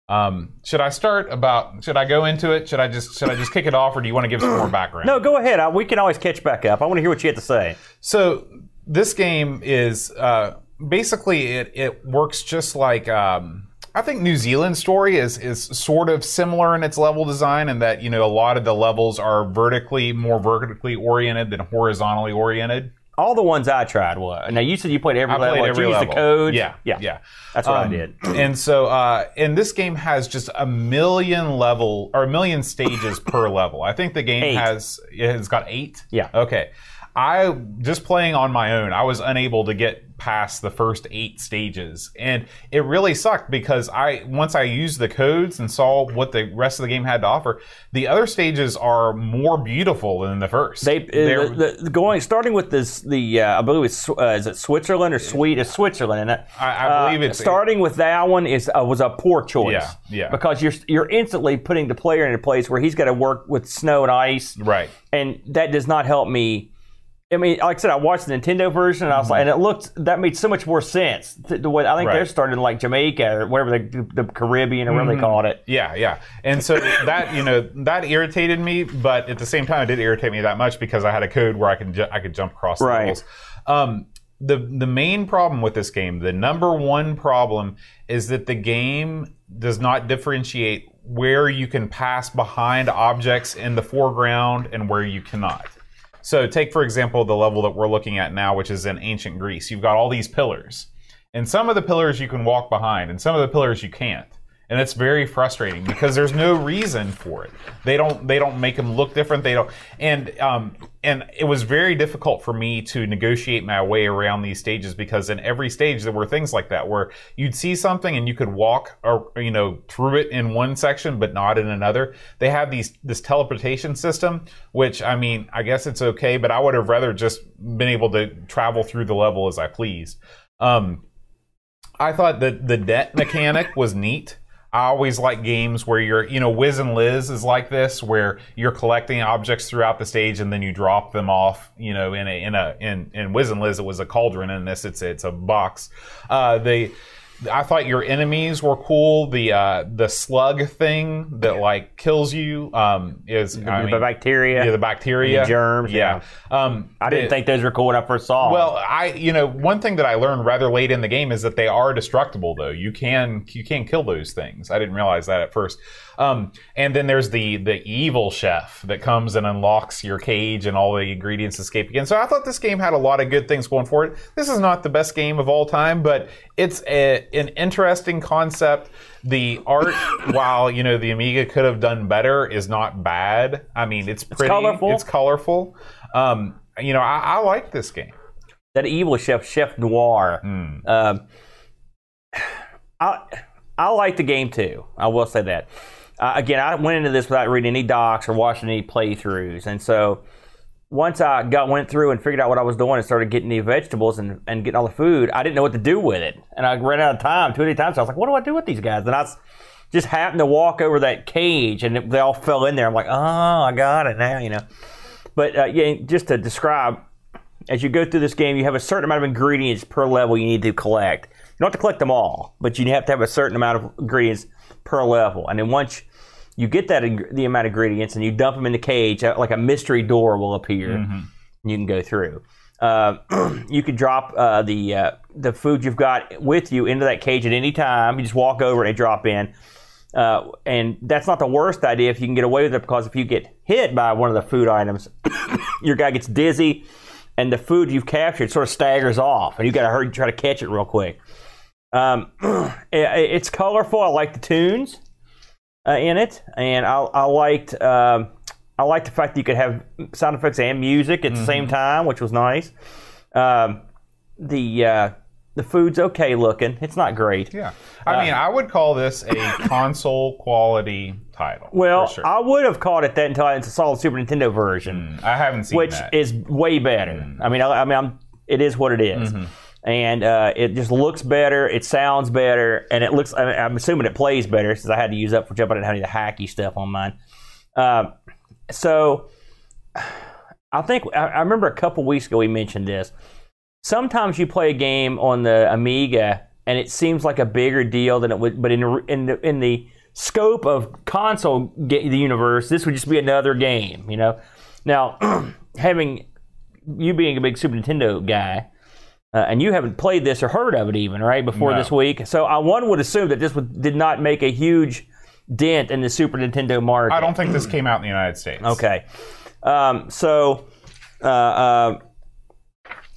Speaker 3: Um, should I start about? Should I go into it? Should I just should I just kick it off, or do you want to give some more background?
Speaker 4: no, go ahead. I, we can always catch back up. I want to hear what you have to say.
Speaker 3: So this game is uh, basically it, it works just like um, I think New Zealand Story is is sort of similar in its level design in that you know a lot of the levels are vertically more vertically oriented than horizontally oriented.
Speaker 4: All the ones I tried were. Now, you said you played every
Speaker 3: I
Speaker 4: level.
Speaker 3: played every
Speaker 4: you use
Speaker 3: level.
Speaker 4: the codes?
Speaker 3: Yeah,
Speaker 4: Yeah.
Speaker 3: yeah.
Speaker 4: That's what I
Speaker 3: Um,
Speaker 4: did.
Speaker 3: And so, uh, and this game has just a million level or a million stages per level. I think the game
Speaker 4: Eight.
Speaker 3: has it has got eight.
Speaker 4: Yeah.
Speaker 3: Okay. I just playing on my own. I was unable to get past the first eight stages, and it really sucked because I once I used the codes and saw what the rest of the game had to offer, the other stages are more beautiful than the first.
Speaker 4: They uh,
Speaker 3: They're-
Speaker 4: the, the, going starting with this the uh, I believe it's uh, is it Switzerland or Sweden? It's Switzerland.
Speaker 3: I- I believe
Speaker 4: Uh,
Speaker 3: it's-
Speaker 4: starting with that one is uh, was a poor choice.
Speaker 3: Yeah, yeah.
Speaker 4: Because you're you're instantly putting the player in a place where he's got to work with snow and ice,
Speaker 3: right.
Speaker 4: and that does not help me. I mean, like I said, I watched the Nintendo version, and I was like, and it looked that made so much more sense. The, the way I think
Speaker 3: Mm-hmm. Right.
Speaker 4: they're starting like Jamaica or whatever the, the Caribbean or whatever
Speaker 3: Mm-hmm.
Speaker 4: they called it.
Speaker 3: Yeah, yeah. And so that you know that irritated me, but at the same time, it didn't irritate me that much because I had a code where I could ju- I could jump across the
Speaker 4: Right.
Speaker 3: levels. Um, the the main problem with this game, the number one problem, is that the game does not differentiate where you can pass behind objects in the foreground and where you cannot. So take for example the level that we're looking at now, which is in ancient Greece. You've got all these pillars, and some of the pillars you can walk behind, and some of the pillars you can't. And it's very frustrating because there's no reason for it. They don't they don't make them look different. They don't, and um, and it was very difficult for me to negotiate my way around these stages because in every stage there were things like that where you'd see something and you could walk or you know through it in one section but not in another. They have these this teleportation system, which I mean I guess it's okay, but I would have rather just been able to travel through the level as I pleased. Um, I thought that the debt mechanic was neat. I always like games where you're, you know, Wiz and Liz is like this, where you're collecting objects throughout the stage and then you drop them off, you know, in a in a in in Wiz and Liz it was a cauldron. In this, it's it's a box. Uh, they I thought your enemies were cool. The uh, the slug thing that like kills you um, is I
Speaker 4: the bacteria.
Speaker 3: yeah, the bacteria,
Speaker 4: the germs,
Speaker 3: Yeah, Um,
Speaker 4: I didn't
Speaker 3: the-
Speaker 4: think those were cool when I first saw.
Speaker 3: Well, I you know one thing that I learned rather late in the game is that they are destructible. Though you can you can kill those things. I didn't realize that at first. Um, and then there's the the evil chef that comes and unlocks your cage and all the ingredients escape again. So I thought this game had a lot of good things going for it. This is not the best game of all time, but it's a, an interesting concept. The art, while you know the Amiga could have done better, is not bad. I mean, it's pretty.
Speaker 4: colorful.
Speaker 3: It's colorful. Um, you know, I, I like this game.
Speaker 4: that evil chef, Chef Noir.
Speaker 3: Hmm.
Speaker 4: Um, I I like the game too. I will say that. Uh, again, I went into this without reading any docs or watching any playthroughs, and so once I got went through and figured out what I was doing and started getting the vegetables and, and getting all the food, I didn't know what to do with it, and I ran out of time too many times. So I was like, "What do I do with these guys?" And I just happened to walk over that cage, and they all fell in there. I'm like, "Oh, I got it now," you know. But uh, yeah, just to describe, as you go through this game, you have a certain amount of ingredients per level you need to collect. You don't have to collect them all, but you have to have a certain amount of ingredients per level. And then once you get that the amount of ingredients and you dump them in the cage, uh, like a mystery door will appear. And you can go through. Uh, you can drop uh, the uh, the food you've got with you into that cage at any time. You just walk over and drop in. Uh, and that's not the worst idea if you can get away with it because if you get hit by one of the food items, your guy gets dizzy and the food you've captured sort of staggers off and you got to hurry try to catch it real quick. Um, it- it's colorful. I like the tunes uh, in it, and I, I liked um, I liked the fact that you could have sound effects and music at the same time, which was nice. Um, the uh, the food's okay looking. It's not great.
Speaker 3: Yeah. I mean, I would call this a console quality title.
Speaker 4: Well,
Speaker 3: sure.
Speaker 4: I would have called it that until I saw the Super Nintendo version,
Speaker 3: I haven't seen
Speaker 4: which
Speaker 3: that.
Speaker 4: is way better. I mean, I, I mean, I'm, it is what it is.
Speaker 3: Mm-hmm.
Speaker 4: And uh, it just looks better. It sounds better, and it looks. I I'm assuming it plays better since I had to use up for jump. I didn't have any of the hacky stuff on mine. Um, so, I think I, I remember a couple weeks ago we mentioned this. Sometimes you play a game on the Amiga and it seems like a bigger deal than it would, but in in the, in the scope of console the universe, this would just be another game. You know, now having you being a big Super Nintendo guy. Uh, and you haven't played this or heard of it even, right? Before
Speaker 3: No.
Speaker 4: this week, so I one would assume that this would, did not make a huge dent in the Super Nintendo market.
Speaker 3: I don't think this came out in the United States.
Speaker 4: Okay. Um, so, uh, uh,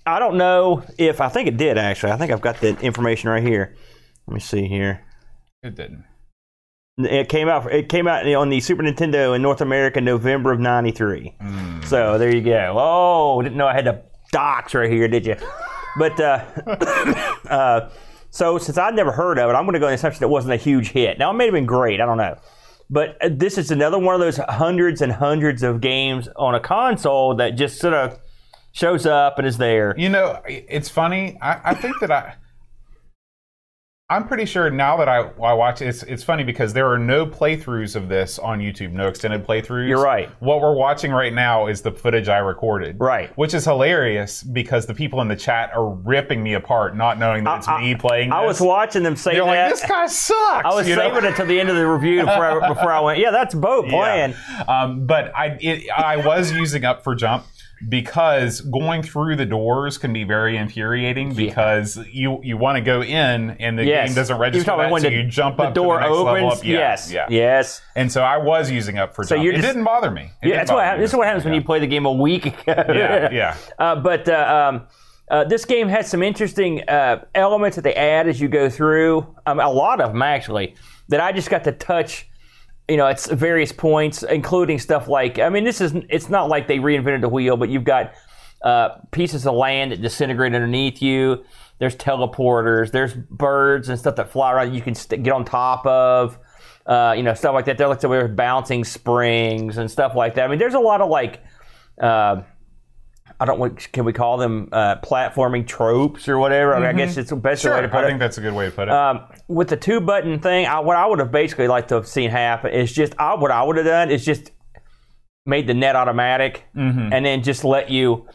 Speaker 4: I don't know if I think it did actually. I think I've got the information right here. Let me see here.
Speaker 3: It didn't.
Speaker 4: It came out. It came out on the Super Nintendo in North America, November of '93. So there you go. Oh, didn't know I had the docs right here, did you? But uh, uh, so since I'd never heard of it, I'm going to go on the assumption it wasn't a huge hit. Now it may have been great. I don't know. But uh, this is another one of those hundreds and hundreds of games on a console that just sort of shows up and is there.
Speaker 3: You know, it's funny. I, I think that I. I'm pretty sure now that I, I watch it, it's, it's funny because there are no playthroughs of this on YouTube, no extended playthroughs.
Speaker 4: You're right.
Speaker 3: What we're watching right now is the footage I recorded.
Speaker 4: Right.
Speaker 3: Which is hilarious because the people in the chat are ripping me apart, not knowing that it's
Speaker 4: I-
Speaker 3: me playing.
Speaker 4: I was watching them say
Speaker 3: You're
Speaker 4: that.
Speaker 3: like, this guy sucks.
Speaker 4: I was
Speaker 3: you know?
Speaker 4: saving it till the end of the review before I, before I went. Yeah, that's Bo playing.
Speaker 3: Yeah. Um, but I it, I was using up for jump because going through the doors can be very infuriating because you you want to go in and the
Speaker 4: Yes.
Speaker 3: game doesn't register that,
Speaker 4: when
Speaker 3: so
Speaker 4: the-
Speaker 3: you jump
Speaker 4: the
Speaker 3: up
Speaker 4: door
Speaker 3: to the next level
Speaker 4: opens.
Speaker 3: up. Yeah,
Speaker 4: yes,
Speaker 3: yeah.
Speaker 4: yes.
Speaker 3: And so I was using up for
Speaker 4: So
Speaker 3: jump.
Speaker 4: you're
Speaker 3: it didn't bother me. It
Speaker 4: Yeah, that's what happens. This is what happens when you play the game a week ago.
Speaker 3: Yeah, yeah.
Speaker 4: Uh, but uh, um, Uh, this game has some interesting uh, elements that they add as you go through. Um, a lot of them actually that I just got to touch. You know, at various points, including stuff like I mean, this is it's not like they reinvented the wheel, but you've got uh, pieces of land that disintegrate underneath you. There's teleporters. There's birds and stuff that fly around. You can st- get on top of. Uh, you know, stuff like that. There like there's bouncing springs and stuff like that. I mean, there's a lot of like. Uh, I don't what can we call them uh, platforming tropes or whatever. I, mean, I guess it's the best way to put
Speaker 3: I
Speaker 4: it.
Speaker 3: I think that's a good way to put it.
Speaker 4: Um, with the two button thing, I, what I would have basically liked to have seen happen is just I, what I would have done is just made the net automatic
Speaker 3: Mm-hmm.
Speaker 4: and then just let you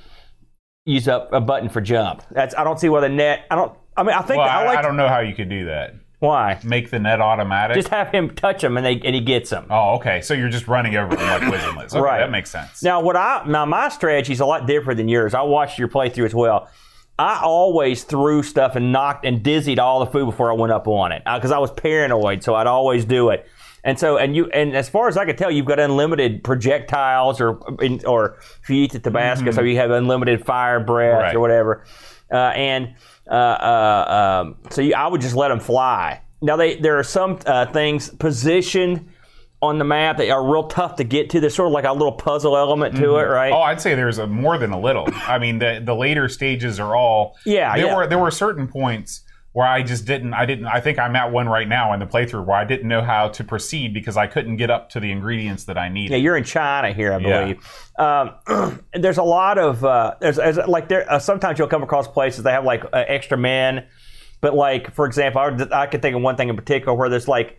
Speaker 4: use up a button for jump. That's I don't see why the net. I don't. I mean, I think
Speaker 3: well,
Speaker 4: I
Speaker 3: I,
Speaker 4: like
Speaker 3: I don't know how you could do that.
Speaker 4: Why.
Speaker 3: Make the net automatic.
Speaker 4: Just have him touch them and they and he gets them.
Speaker 3: oh, okay. So you're just running over them like Wiz and Liz. Okay,
Speaker 4: Right.
Speaker 3: that makes sense.
Speaker 4: Now, what I now my strategy is a lot different than yours. I watched your playthrough as well. I always threw stuff and knocked and dizzied all the food before I went up on it because I was paranoid. So I'd always do it. And so, and you, and as far as I could tell, you've got unlimited projectiles, or or if you eat the Tabasco, so you have unlimited fire breath
Speaker 3: Mm-hmm. Right.
Speaker 4: or whatever. Uh, and uh, uh, um, so you, I would just let them fly. Now they there are some uh, things positioned on the map that are real tough to get to. There's sort of like a little puzzle element to it, right?
Speaker 3: Oh, I'd say there's a more than a little. I mean, the the later stages are all.
Speaker 4: Yeah,
Speaker 3: There
Speaker 4: yeah.
Speaker 3: were there were certain points where I just didn't. I didn't. I think I'm at one right now in the playthrough where I didn't know how to proceed because I couldn't get up to the ingredients that I needed.
Speaker 4: Yeah, you're in China here, I
Speaker 3: Yeah.
Speaker 4: believe. Um, there's a lot of uh, there's, there's like there. Uh, sometimes you'll come across places they have like uh, extra men, but like for example, I, I could think of one thing in particular where there's like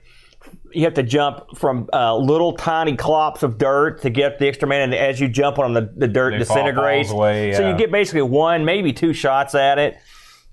Speaker 4: you have to jump from uh, little tiny clops of dirt to get the extra man, and as you jump on them, the, the dirt
Speaker 3: They
Speaker 4: disintegrates.
Speaker 3: away,
Speaker 4: So you get basically one, maybe two shots at it.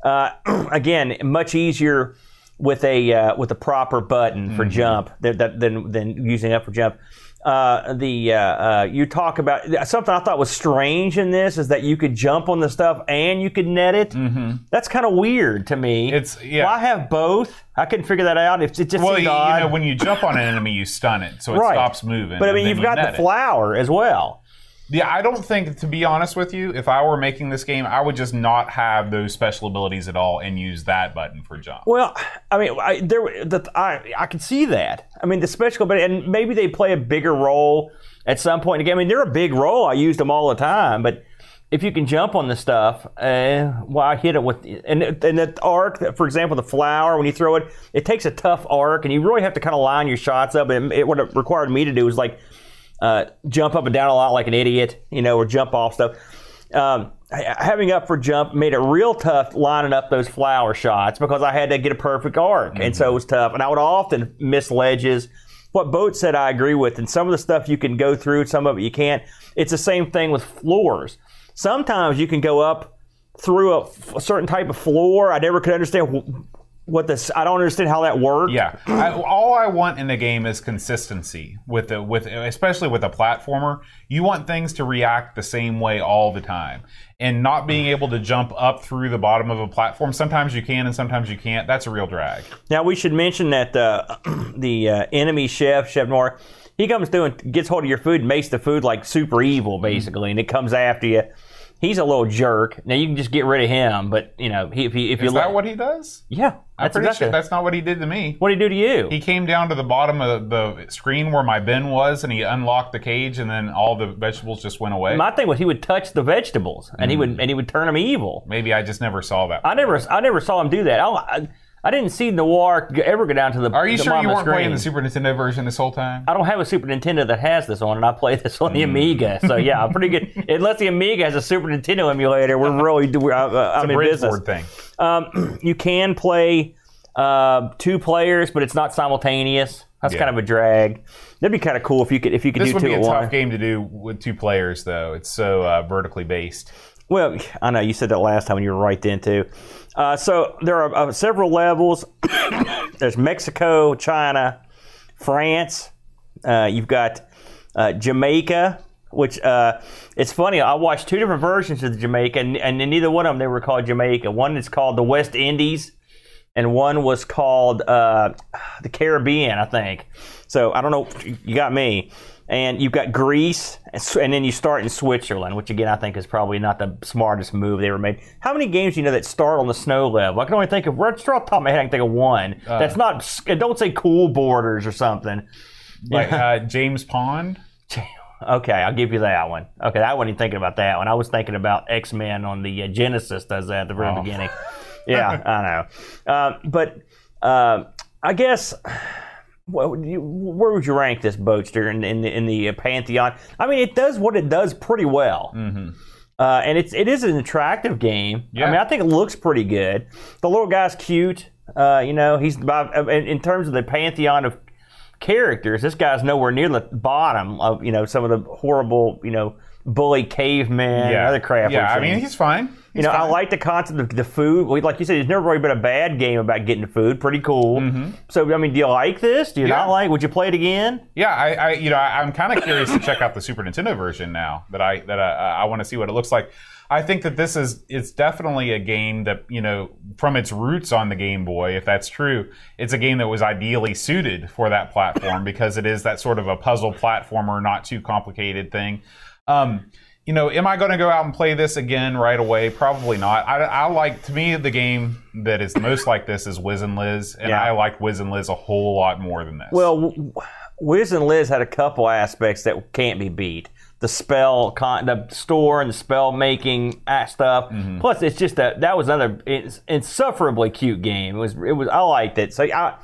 Speaker 4: Uh, again, much easier with a uh, with a proper button
Speaker 3: Mm-hmm.
Speaker 4: for jump than, than than using up for jump. Uh, the uh, uh, you talk about something I thought was strange in this is that you could jump on the stuff and you could net it. Mm-hmm. That's kind of weird to me.
Speaker 3: It's- yeah.
Speaker 4: Why have both? I couldn't figure that out. It, it just
Speaker 3: well, you,
Speaker 4: odd.
Speaker 3: know, when you jump on an enemy, you stun it, so it
Speaker 4: Right.
Speaker 3: stops moving.
Speaker 4: but I mean, you've
Speaker 3: you
Speaker 4: got the
Speaker 3: it.
Speaker 4: flour as well.
Speaker 3: Yeah, I don't think, to be honest with you, if I were making this game, I would just not have those special abilities at all and use that button for jump.
Speaker 4: Well, I mean, I, there, the, I, I can see that. I mean, the special, but and maybe they play a bigger role at some point in the game. I mean, they're a big role. I use them all the time, but if you can jump on the stuff, uh, well, I hit it with and and that arc, for example, the flour when you throw it, it takes a tough arc, and you really have to kind of line your shots up. And it, what it required me to do was like uh, jump up and down a lot like an idiot, you know, or jump off stuff. Um, having up for jump made it real tough lining up those flour shots because I had to get a perfect arc, and so it was tough. And I would often miss ledges. What Boat said, I agree with. And some of the stuff you can go through, some of it you can't. It's the same thing with floors. Sometimes you can go up through a certain type of floor. I never could understand what this. I don't understand how that worked.
Speaker 3: Yeah, I, all I want in the game is consistency with the with especially with a platformer. You want things to react the same way all the time, and not being able to jump up through the bottom of a platform. Sometimes you can, and sometimes you can't. That's a real drag.
Speaker 4: Now we should mention that uh, the uh, enemy chef, Chef Noir, he comes through and gets hold of your food and makes the food like super evil, basically, and it comes after you. He's a little jerk. Now you can just get rid of him, but you know, he, if he, if you
Speaker 3: Is
Speaker 4: let,
Speaker 3: that what he does?
Speaker 4: yeah,
Speaker 3: I'm pretty
Speaker 4: exactly.
Speaker 3: sure that's not what he did to me.
Speaker 4: what did he do to you?
Speaker 3: He came down to the bottom of the screen where my bin was, and he unlocked the cage, and then all the vegetables just went away.
Speaker 4: My thing was he would touch the vegetables and he
Speaker 3: Mm.
Speaker 4: would and he would turn them evil.
Speaker 3: Maybe I just never saw that.
Speaker 4: I never I never saw him do that. I, I, didn't see Noir ever go down to the.
Speaker 3: Are you
Speaker 4: the
Speaker 3: sure you weren't
Speaker 4: screen.
Speaker 3: playing the Super Nintendo version this whole time?
Speaker 4: I don't have a Super Nintendo that has this on, and I play this on the Amiga. So yeah, I'm pretty good. Unless the Amiga has a Super Nintendo emulator, we're really do. Uh, uh, I'm in business.
Speaker 3: Thing.
Speaker 4: Um, you can play uh, two players, but it's not simultaneous. That's
Speaker 3: Yeah.
Speaker 4: kind of a drag. That'd be kind of cool if you could if you could
Speaker 3: This
Speaker 4: do
Speaker 3: would be a tough
Speaker 4: once.
Speaker 3: game to do with two players, though. It's so uh, vertically based.
Speaker 4: Well, I know you said that last time when you were right then too. Uh, so there are uh, several levels. There's Mexico, China, France. Uh, you've got uh, Jamaica, which uh, it's funny. I watched two different versions of Jamaica, and, and in neither one of them they were called Jamaica. One is called the West Indies, and one was called uh, the Caribbean, I think. So I don't know. You got me. And you've got Greece, and then you start in Switzerland, which again I think is probably not the smartest move they ever made. How many games do you know that start on the snow level? I can only think of right off the top of my head. I can think of one. That's not. Don't say Cool Borders or something.
Speaker 3: Like uh, James Pond.
Speaker 4: Okay, I'll give you that one. Okay, I wasn't even thinking about that one. I was thinking about X Men on the uh, Genesis does that at the very
Speaker 3: Oh.
Speaker 4: beginning. Yeah, I know. Um, but um I guess. What would you, where would you rank this Boatster in, in the in the uh, pantheon? I mean, it does what it does pretty well, mm-hmm. uh, and it's it is an attractive game.
Speaker 3: Yeah.
Speaker 4: I mean, I think it looks pretty good. The little guy's cute. Uh, you know, he's about in, in terms of the pantheon of characters. This guy's nowhere near the bottom of you know some of the horrible you know bully cavemen and other crap.
Speaker 3: Yeah, I mean he's fine.
Speaker 4: You know,
Speaker 3: He's
Speaker 4: I like the concept of the food. Like you said, there's never really been a bad game about getting food. Pretty cool. So, I mean, do you like this? Do you
Speaker 3: Mm-hmm. Yeah.
Speaker 4: not like? Would you play it again?
Speaker 3: Yeah, I, I you know, I, I'm kind of curious to check out the Super Nintendo version now that I that I, I want to see what it looks like. I think that this is it's definitely a game that you know from its roots on the Game Boy, if that's true, it's a game that was ideally suited for that platform because it is that sort of a puzzle platformer, not too complicated thing. Um, you know, am I going to go out and play this again right away? Probably not. I, I like to me the game that is most like this is Wiz and Liz, and
Speaker 4: Yeah.
Speaker 3: I like Wiz and Liz a whole lot more than this.
Speaker 4: Well, Wiz and Liz had a couple aspects that can't be beat. The spell, con- the store, and the spell making stuff.
Speaker 3: Mm-hmm.
Speaker 4: Plus, it's just that that was another insufferably cute game. It was. It was. I liked it. So I.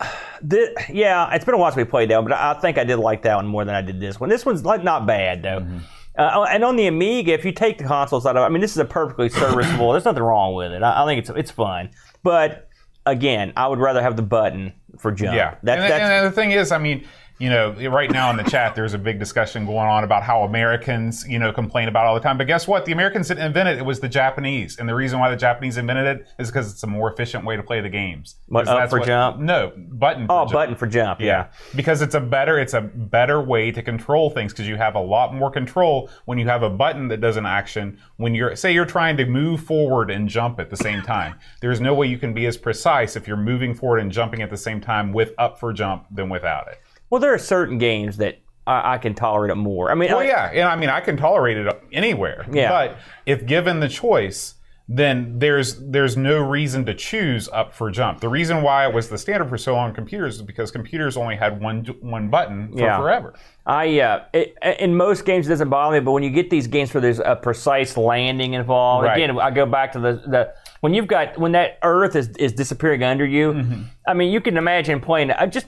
Speaker 4: Thi- yeah, it's been a while since we played that one, but I I think I did like that one more than I did this one. This one's like not bad though.
Speaker 3: Mm-hmm.
Speaker 4: Uh, and on the Amiga, if you take the consoles out of, I mean, this is a perfectly serviceable. there's nothing wrong with it. I, I think it's it's fun, but again, I would rather have the button for jump.
Speaker 3: Yeah,
Speaker 4: that,
Speaker 3: and,
Speaker 4: that's
Speaker 3: and the thing is, I mean, you know, right now in the chat, there's a big discussion going on about how Americans, you know, complain about all the time. But guess what? The Americans didn't invent it; it was the Japanese, and the reason why the Japanese invented it is because it's a more efficient way to play the games.
Speaker 4: What,
Speaker 3: 'Cause
Speaker 4: up
Speaker 3: that's
Speaker 4: for jump?
Speaker 3: No, button. For
Speaker 4: oh,
Speaker 3: jump.
Speaker 4: button for jump. Yeah.
Speaker 3: because it's a better it's a better way to control things because you have a lot more control when you have a button that does an action when you're say you're trying to move forward and jump at the same time there's no way you can be as precise if you're moving forward and jumping at the same time with up for jump than without it
Speaker 4: Well, there are certain games that I, I can tolerate it more. I mean,
Speaker 3: well
Speaker 4: I-
Speaker 3: yeah and i mean i can tolerate it anywhere
Speaker 4: Yeah.
Speaker 3: but if given the choice then there's there's no reason to choose up for jump. The reason why it was the standard for so long computers is because computers only had one one button for
Speaker 4: Yeah.
Speaker 3: forever.
Speaker 4: I uh, it, in most games it doesn't bother me, but when you get these games where there's a precise landing involved,
Speaker 3: Right.
Speaker 4: again, I go back to the, the when you've got when that Earth is, is disappearing under you.
Speaker 3: Mm-hmm.
Speaker 4: I mean, you can imagine playing. I just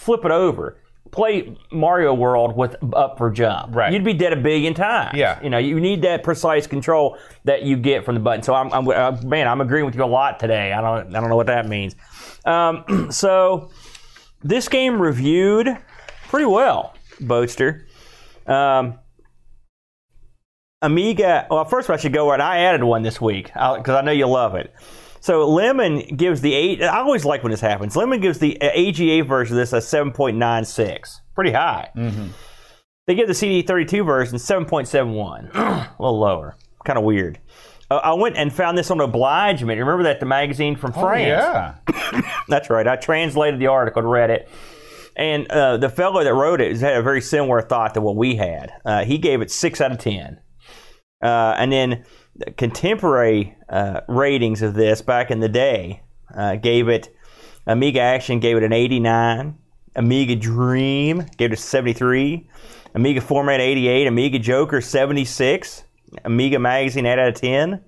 Speaker 4: flip it over. Play Mario World with up for jump.
Speaker 3: Right.
Speaker 4: You'd be dead a billion times.
Speaker 3: Yeah.
Speaker 4: You know, you need that precise control that you get from the button. So I'm, I'm uh, man, I'm agreeing with you a lot today. I don't, I don't know what that means. Um, so this game reviewed pretty well, Boaster. Um, Amiga. Well, first of all, I should go right. I added one this week because I know you love it. So Lemon gives the eight. I always like when this happens. Lemon gives the AGA version of this a seven point nine six, pretty high. They give the CD32 version seven point seven one, a little lower. Kind of weird. Uh, I went and found this on Obligement. Remember that the magazine from France?
Speaker 3: Oh, yeah.
Speaker 4: That's right. I translated the article and read it. And uh, the fellow that wrote it had a very similar thought to what we had. Uh, he gave it 6 out of 10. Uh, and then the contemporary uh, ratings of this back in the day uh, gave it Amiga Action gave it an 89, Amiga Dream gave it a 73, Amiga Format 88, Amiga Joker 76, Amiga Magazine 8 out of 10, uh,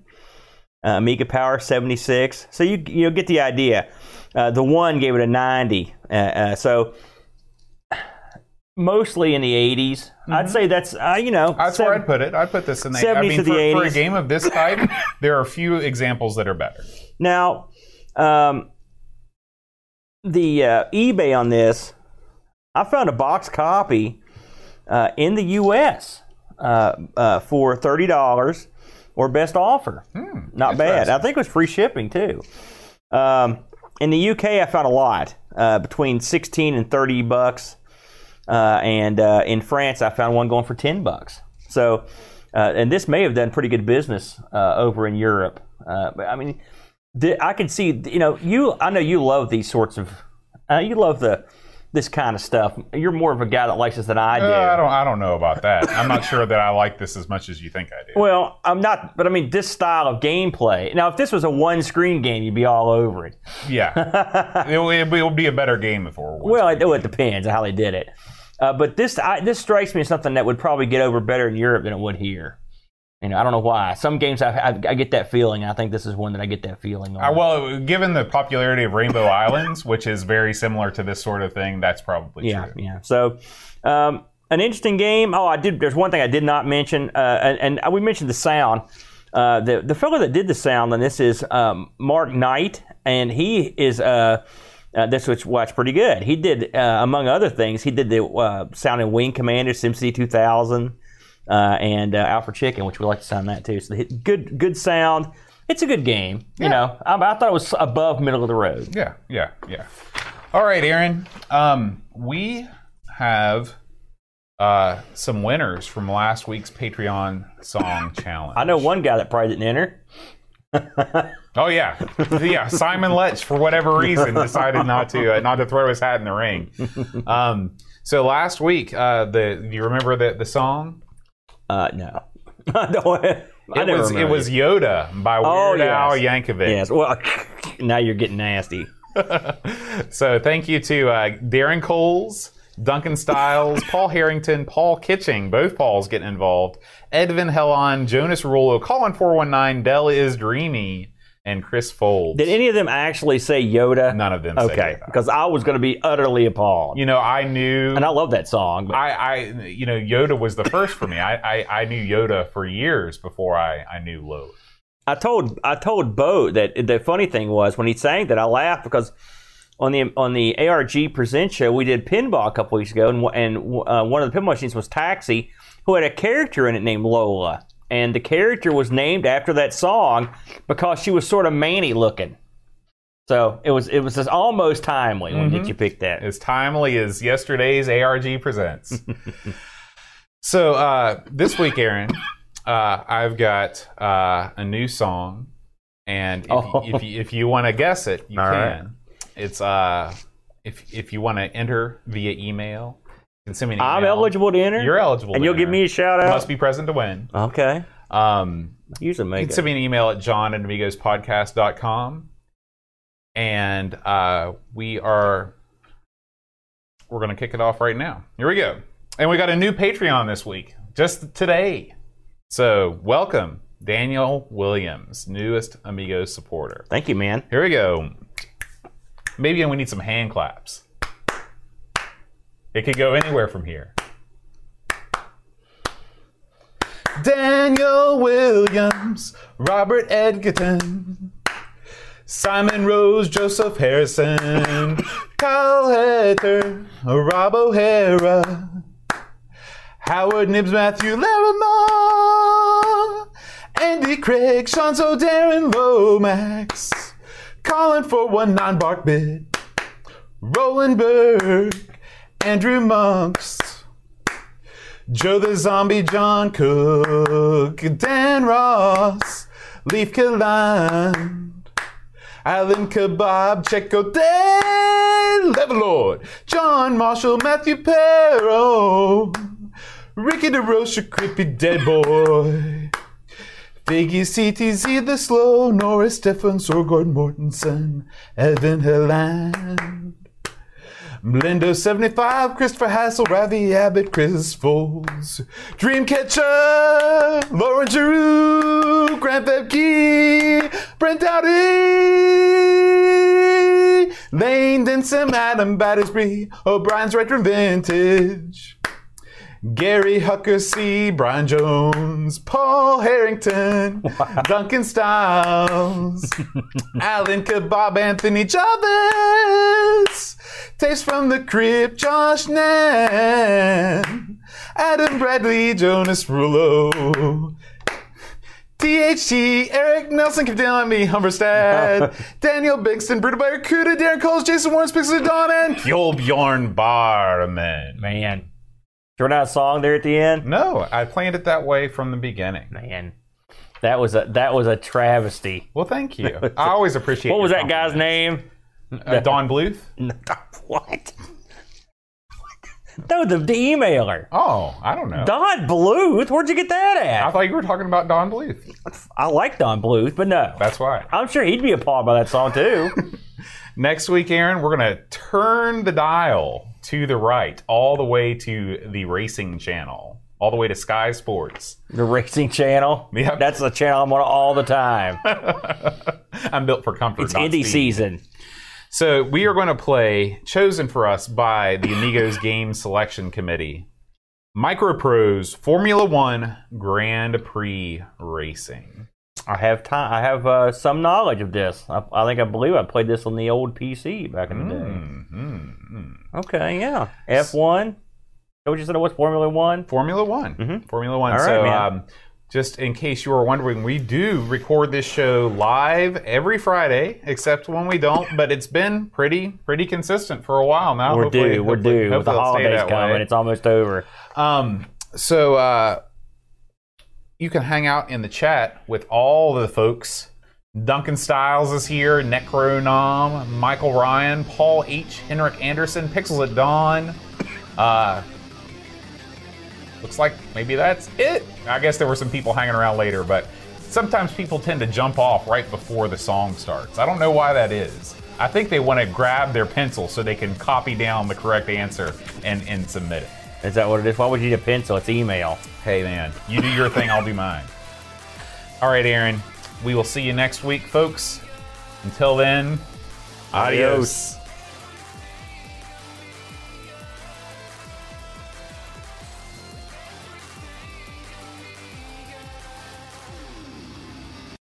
Speaker 4: Amiga Power 76. So you you get the idea. Uh, the one gave it a 90. Uh, uh, so mostly in the 80s. I'd say that's uh, you know
Speaker 3: That's
Speaker 4: seven-
Speaker 3: where I'd put it. I'd put this in the. I
Speaker 4: 70s
Speaker 3: mean,
Speaker 4: to the
Speaker 3: for, for a game of this type, there are a few examples that are better.
Speaker 4: Now, um, the uh, eBay on this, I found a box copy uh, in the U.S. Uh, uh, for thirty dollars or best offer. Not bad. I think it was free shipping too. Um, in the UK, I found a lot uh, between sixteen and thirty bucks, uh, and uh, in France, I found one going for ten bucks. So, uh, and this may have done pretty good business uh, over in Europe. Uh, but I mean, I can see, you know, you. I know you love these sorts of. Uh, you love the this kind of stuff. You're more of a guy that likes this than I do.
Speaker 3: Uh, I don't. I don't know about that. I'm not sure that I like this as much as you think I do.
Speaker 4: Well, I'm not, but I mean, this style of gameplay. Now, if this was a one screen game, you'd be all over it.
Speaker 3: yeah, it, will, it will be a better game if it were.
Speaker 4: Well, it, it depends on how they did it. Uh, but this I, this strikes me as something that would probably get over better in Europe than it would here. You know, I don't know why. Some games I, I, I get that feeling. I think this is one that I get that feeling on.
Speaker 3: Uh, well, given the popularity of Rainbow Islands, which is very similar to this sort of thing, that's probably
Speaker 4: yeah,
Speaker 3: true.
Speaker 4: yeah. So, um, an interesting game. Oh, I did. There's one thing I did not mention, uh, and, and we mentioned the sound. Uh, the the fellow that did the sound on this is um, Mark Knight, and he is uh, uh, this which was pretty good. He did, uh, among other things, he did the uh, sound in Wing Commander, SimCity 2000, uh, and uh, Alfred Chicken, which we like to sound that too. So the, good good sound. It's a good game. You know, I, I thought it was above middle of the road.
Speaker 3: Yeah, yeah, yeah. All right, Aaron. Um, we have uh, some winners from last week's Patreon song challenge.
Speaker 4: I know one guy that probably didn't enter.
Speaker 3: Oh yeah, yeah. Simon Letch, for whatever reason, decided not to uh, not to throw his hat in the ring. Um, so last week, uh, the do you remember the the song?
Speaker 4: Uh, no, I don't. I
Speaker 3: It was it was Yoda by Weird
Speaker 4: Oh,
Speaker 3: Al. Yankovic.
Speaker 4: Yes. Well, now you're getting nasty.
Speaker 3: So thank you to uh, Darren Coles, Duncan Stiles, Paul Harrington, Paul Kitching, both Pauls getting involved, Edvin Hellon, Jonas Rullo, Colin four one nine, Dell is dreamy, and Chris Folds.
Speaker 4: Did any of them actually say Yoda?
Speaker 3: None of them.
Speaker 4: Okay, because I was going to be utterly appalled.
Speaker 3: you know I knew.
Speaker 4: and I love that song. But
Speaker 3: I, I, you know, Yoda was the first for me. I, I, I knew Yoda for years before I, I knew Lowe.
Speaker 4: I told I told Bo that the funny thing was when he sang that I laughed because on the on the ARG Present show we did pinball a couple weeks ago and and uh, one of the pinball machines was Taxi, who had a character in it named Lola, and the character was named after that song because she was sort of manny looking. So it was it was just almost timely when did you pick that?
Speaker 3: as timely as yesterday's ARG presents. so uh, this week, Aaron, uh, I've got uh, a new song, and if,
Speaker 4: Oh.
Speaker 3: you, if you if you want to guess it, you
Speaker 4: All
Speaker 3: can.
Speaker 4: right.
Speaker 3: It's uh, if if you want to enter via email, you can send me an email.
Speaker 4: I'm eligible to enter.
Speaker 3: You're eligible,
Speaker 4: and
Speaker 3: to
Speaker 4: you'll give me a shout out.
Speaker 3: Must be present to win.
Speaker 4: okay.
Speaker 3: Um,
Speaker 4: Usually
Speaker 3: you
Speaker 4: make
Speaker 3: can
Speaker 4: it.
Speaker 3: send me an email at john at amigospodcast.com. And uh, we are we're gonna kick it off right now. Here we go. And we got a new Patreon this week, just today. So welcome, Daniel Williams, newest Amigos supporter.
Speaker 4: Thank you, man.
Speaker 3: Here we go. Maybe we need some hand claps. It could go anywhere from here. Daniel Williams, Robert Edgerton, Simon Rose, Joseph Harrison, Kyle Hetter, Rob O'Hara, Howard Nibbs, Matthew Larimore, Andy Craig, Shanzo, Darren Lomax, Colin 419 Bark Bit, Roland Berg, Andrew Monks, Joe the Zombie, John Cook, Dan Ross, Leaf Kalan, Alan Kebab, Checo Dan Levelord, John Marshall, Matthew Perro, Ricky DeRosa, Creepy Dead Boy. Biggie CTZ, The Slow, Norris Stephens, or Gordon Mortensen, Evan Heland. Blendo75, Christopher Hassel, Ravi Abbott, Chris Foles, Dreamkatcha, Lauren Giroux, Grant Key, Brent Dowdy, Lane Denson, Adam Battersby, O'Brien's Retro Vintage. Gary Huckasey, Brian Jones, Paul Harrington, Duncan Styles, Alan Kebab, Anthony Chavez, Taste from the Crypt, Josh Nan, Adam Bradley, Jonas Rullo, THT, Eric Nelson, Kim me, Humberstad, Daniel Bigston, Brutal Barracuda, Darren Coles, Jason Warren, Pixel Dawn, and Kjolbjorn Barman.
Speaker 4: Man. Throw out a song there at the end.
Speaker 3: No, I planned it that way from the beginning.
Speaker 4: Man. That was a that was a travesty.
Speaker 3: Well, thank you. I always appreciate.
Speaker 4: What was that guy's name?
Speaker 3: Uh, Don Bluth.
Speaker 4: what? No, the, the emailer.
Speaker 3: Oh, I don't know.
Speaker 4: Don Bluth? Where'd you get that at?
Speaker 3: I thought you were talking about Don Bluth.
Speaker 4: I like Don Bluth, but no.
Speaker 3: That's why.
Speaker 4: I'm sure he'd be appalled by that song too.
Speaker 3: Next week, Aaron, we're going to turn the dial to the right, all the way to the racing channel, all the way to Sky Sports.
Speaker 4: the racing channel.
Speaker 3: Yep.
Speaker 4: That's the channel I'm on all the time.
Speaker 3: I'm built for comfort.
Speaker 4: It's indie
Speaker 3: speed.
Speaker 4: season.
Speaker 3: So we are going to play, chosen for us by the Amigos Game Selection Committee, Microprose Formula One Grand Prix Racing.
Speaker 4: I have time. I have uh, some knowledge of this. I, I think I believe I played this on the old PC back in the day.
Speaker 3: Mhm.
Speaker 4: Okay, yeah. F1. What you said it was Formula One.
Speaker 3: Formula One. Formula One.
Speaker 4: Mm-hmm. All right,
Speaker 3: so,
Speaker 4: man.
Speaker 3: um, just in case you were wondering, we do record this show live every Friday, except when we don't. But it's been pretty pretty consistent for a while now.
Speaker 4: We're
Speaker 3: Hopefully-
Speaker 4: due. We're
Speaker 3: hopefully-
Speaker 4: due. With the
Speaker 3: hopefully it'll stay
Speaker 4: holidays coming,
Speaker 3: way.
Speaker 4: it's almost over.
Speaker 3: Um, so uh, you can hang out in the chat with all the folks. Duncan Styles is here, Necronom, Michael Ryan, Paul H, Henrik Anderson, Pixels at Dawn. Uh, looks like maybe that's it. I guess there were some people hanging around later, but sometimes people tend to jump off right before the song starts. I don't know why that is. I think they want to grab their pencil so they can copy down the correct answer and, and submit it.
Speaker 4: Is that what it is? Why would you need a pencil? It's email.
Speaker 3: Hey, man, you do your thing, I'll do mine. All right, Aaron, we will see you next week, folks. Until then,
Speaker 4: Adios.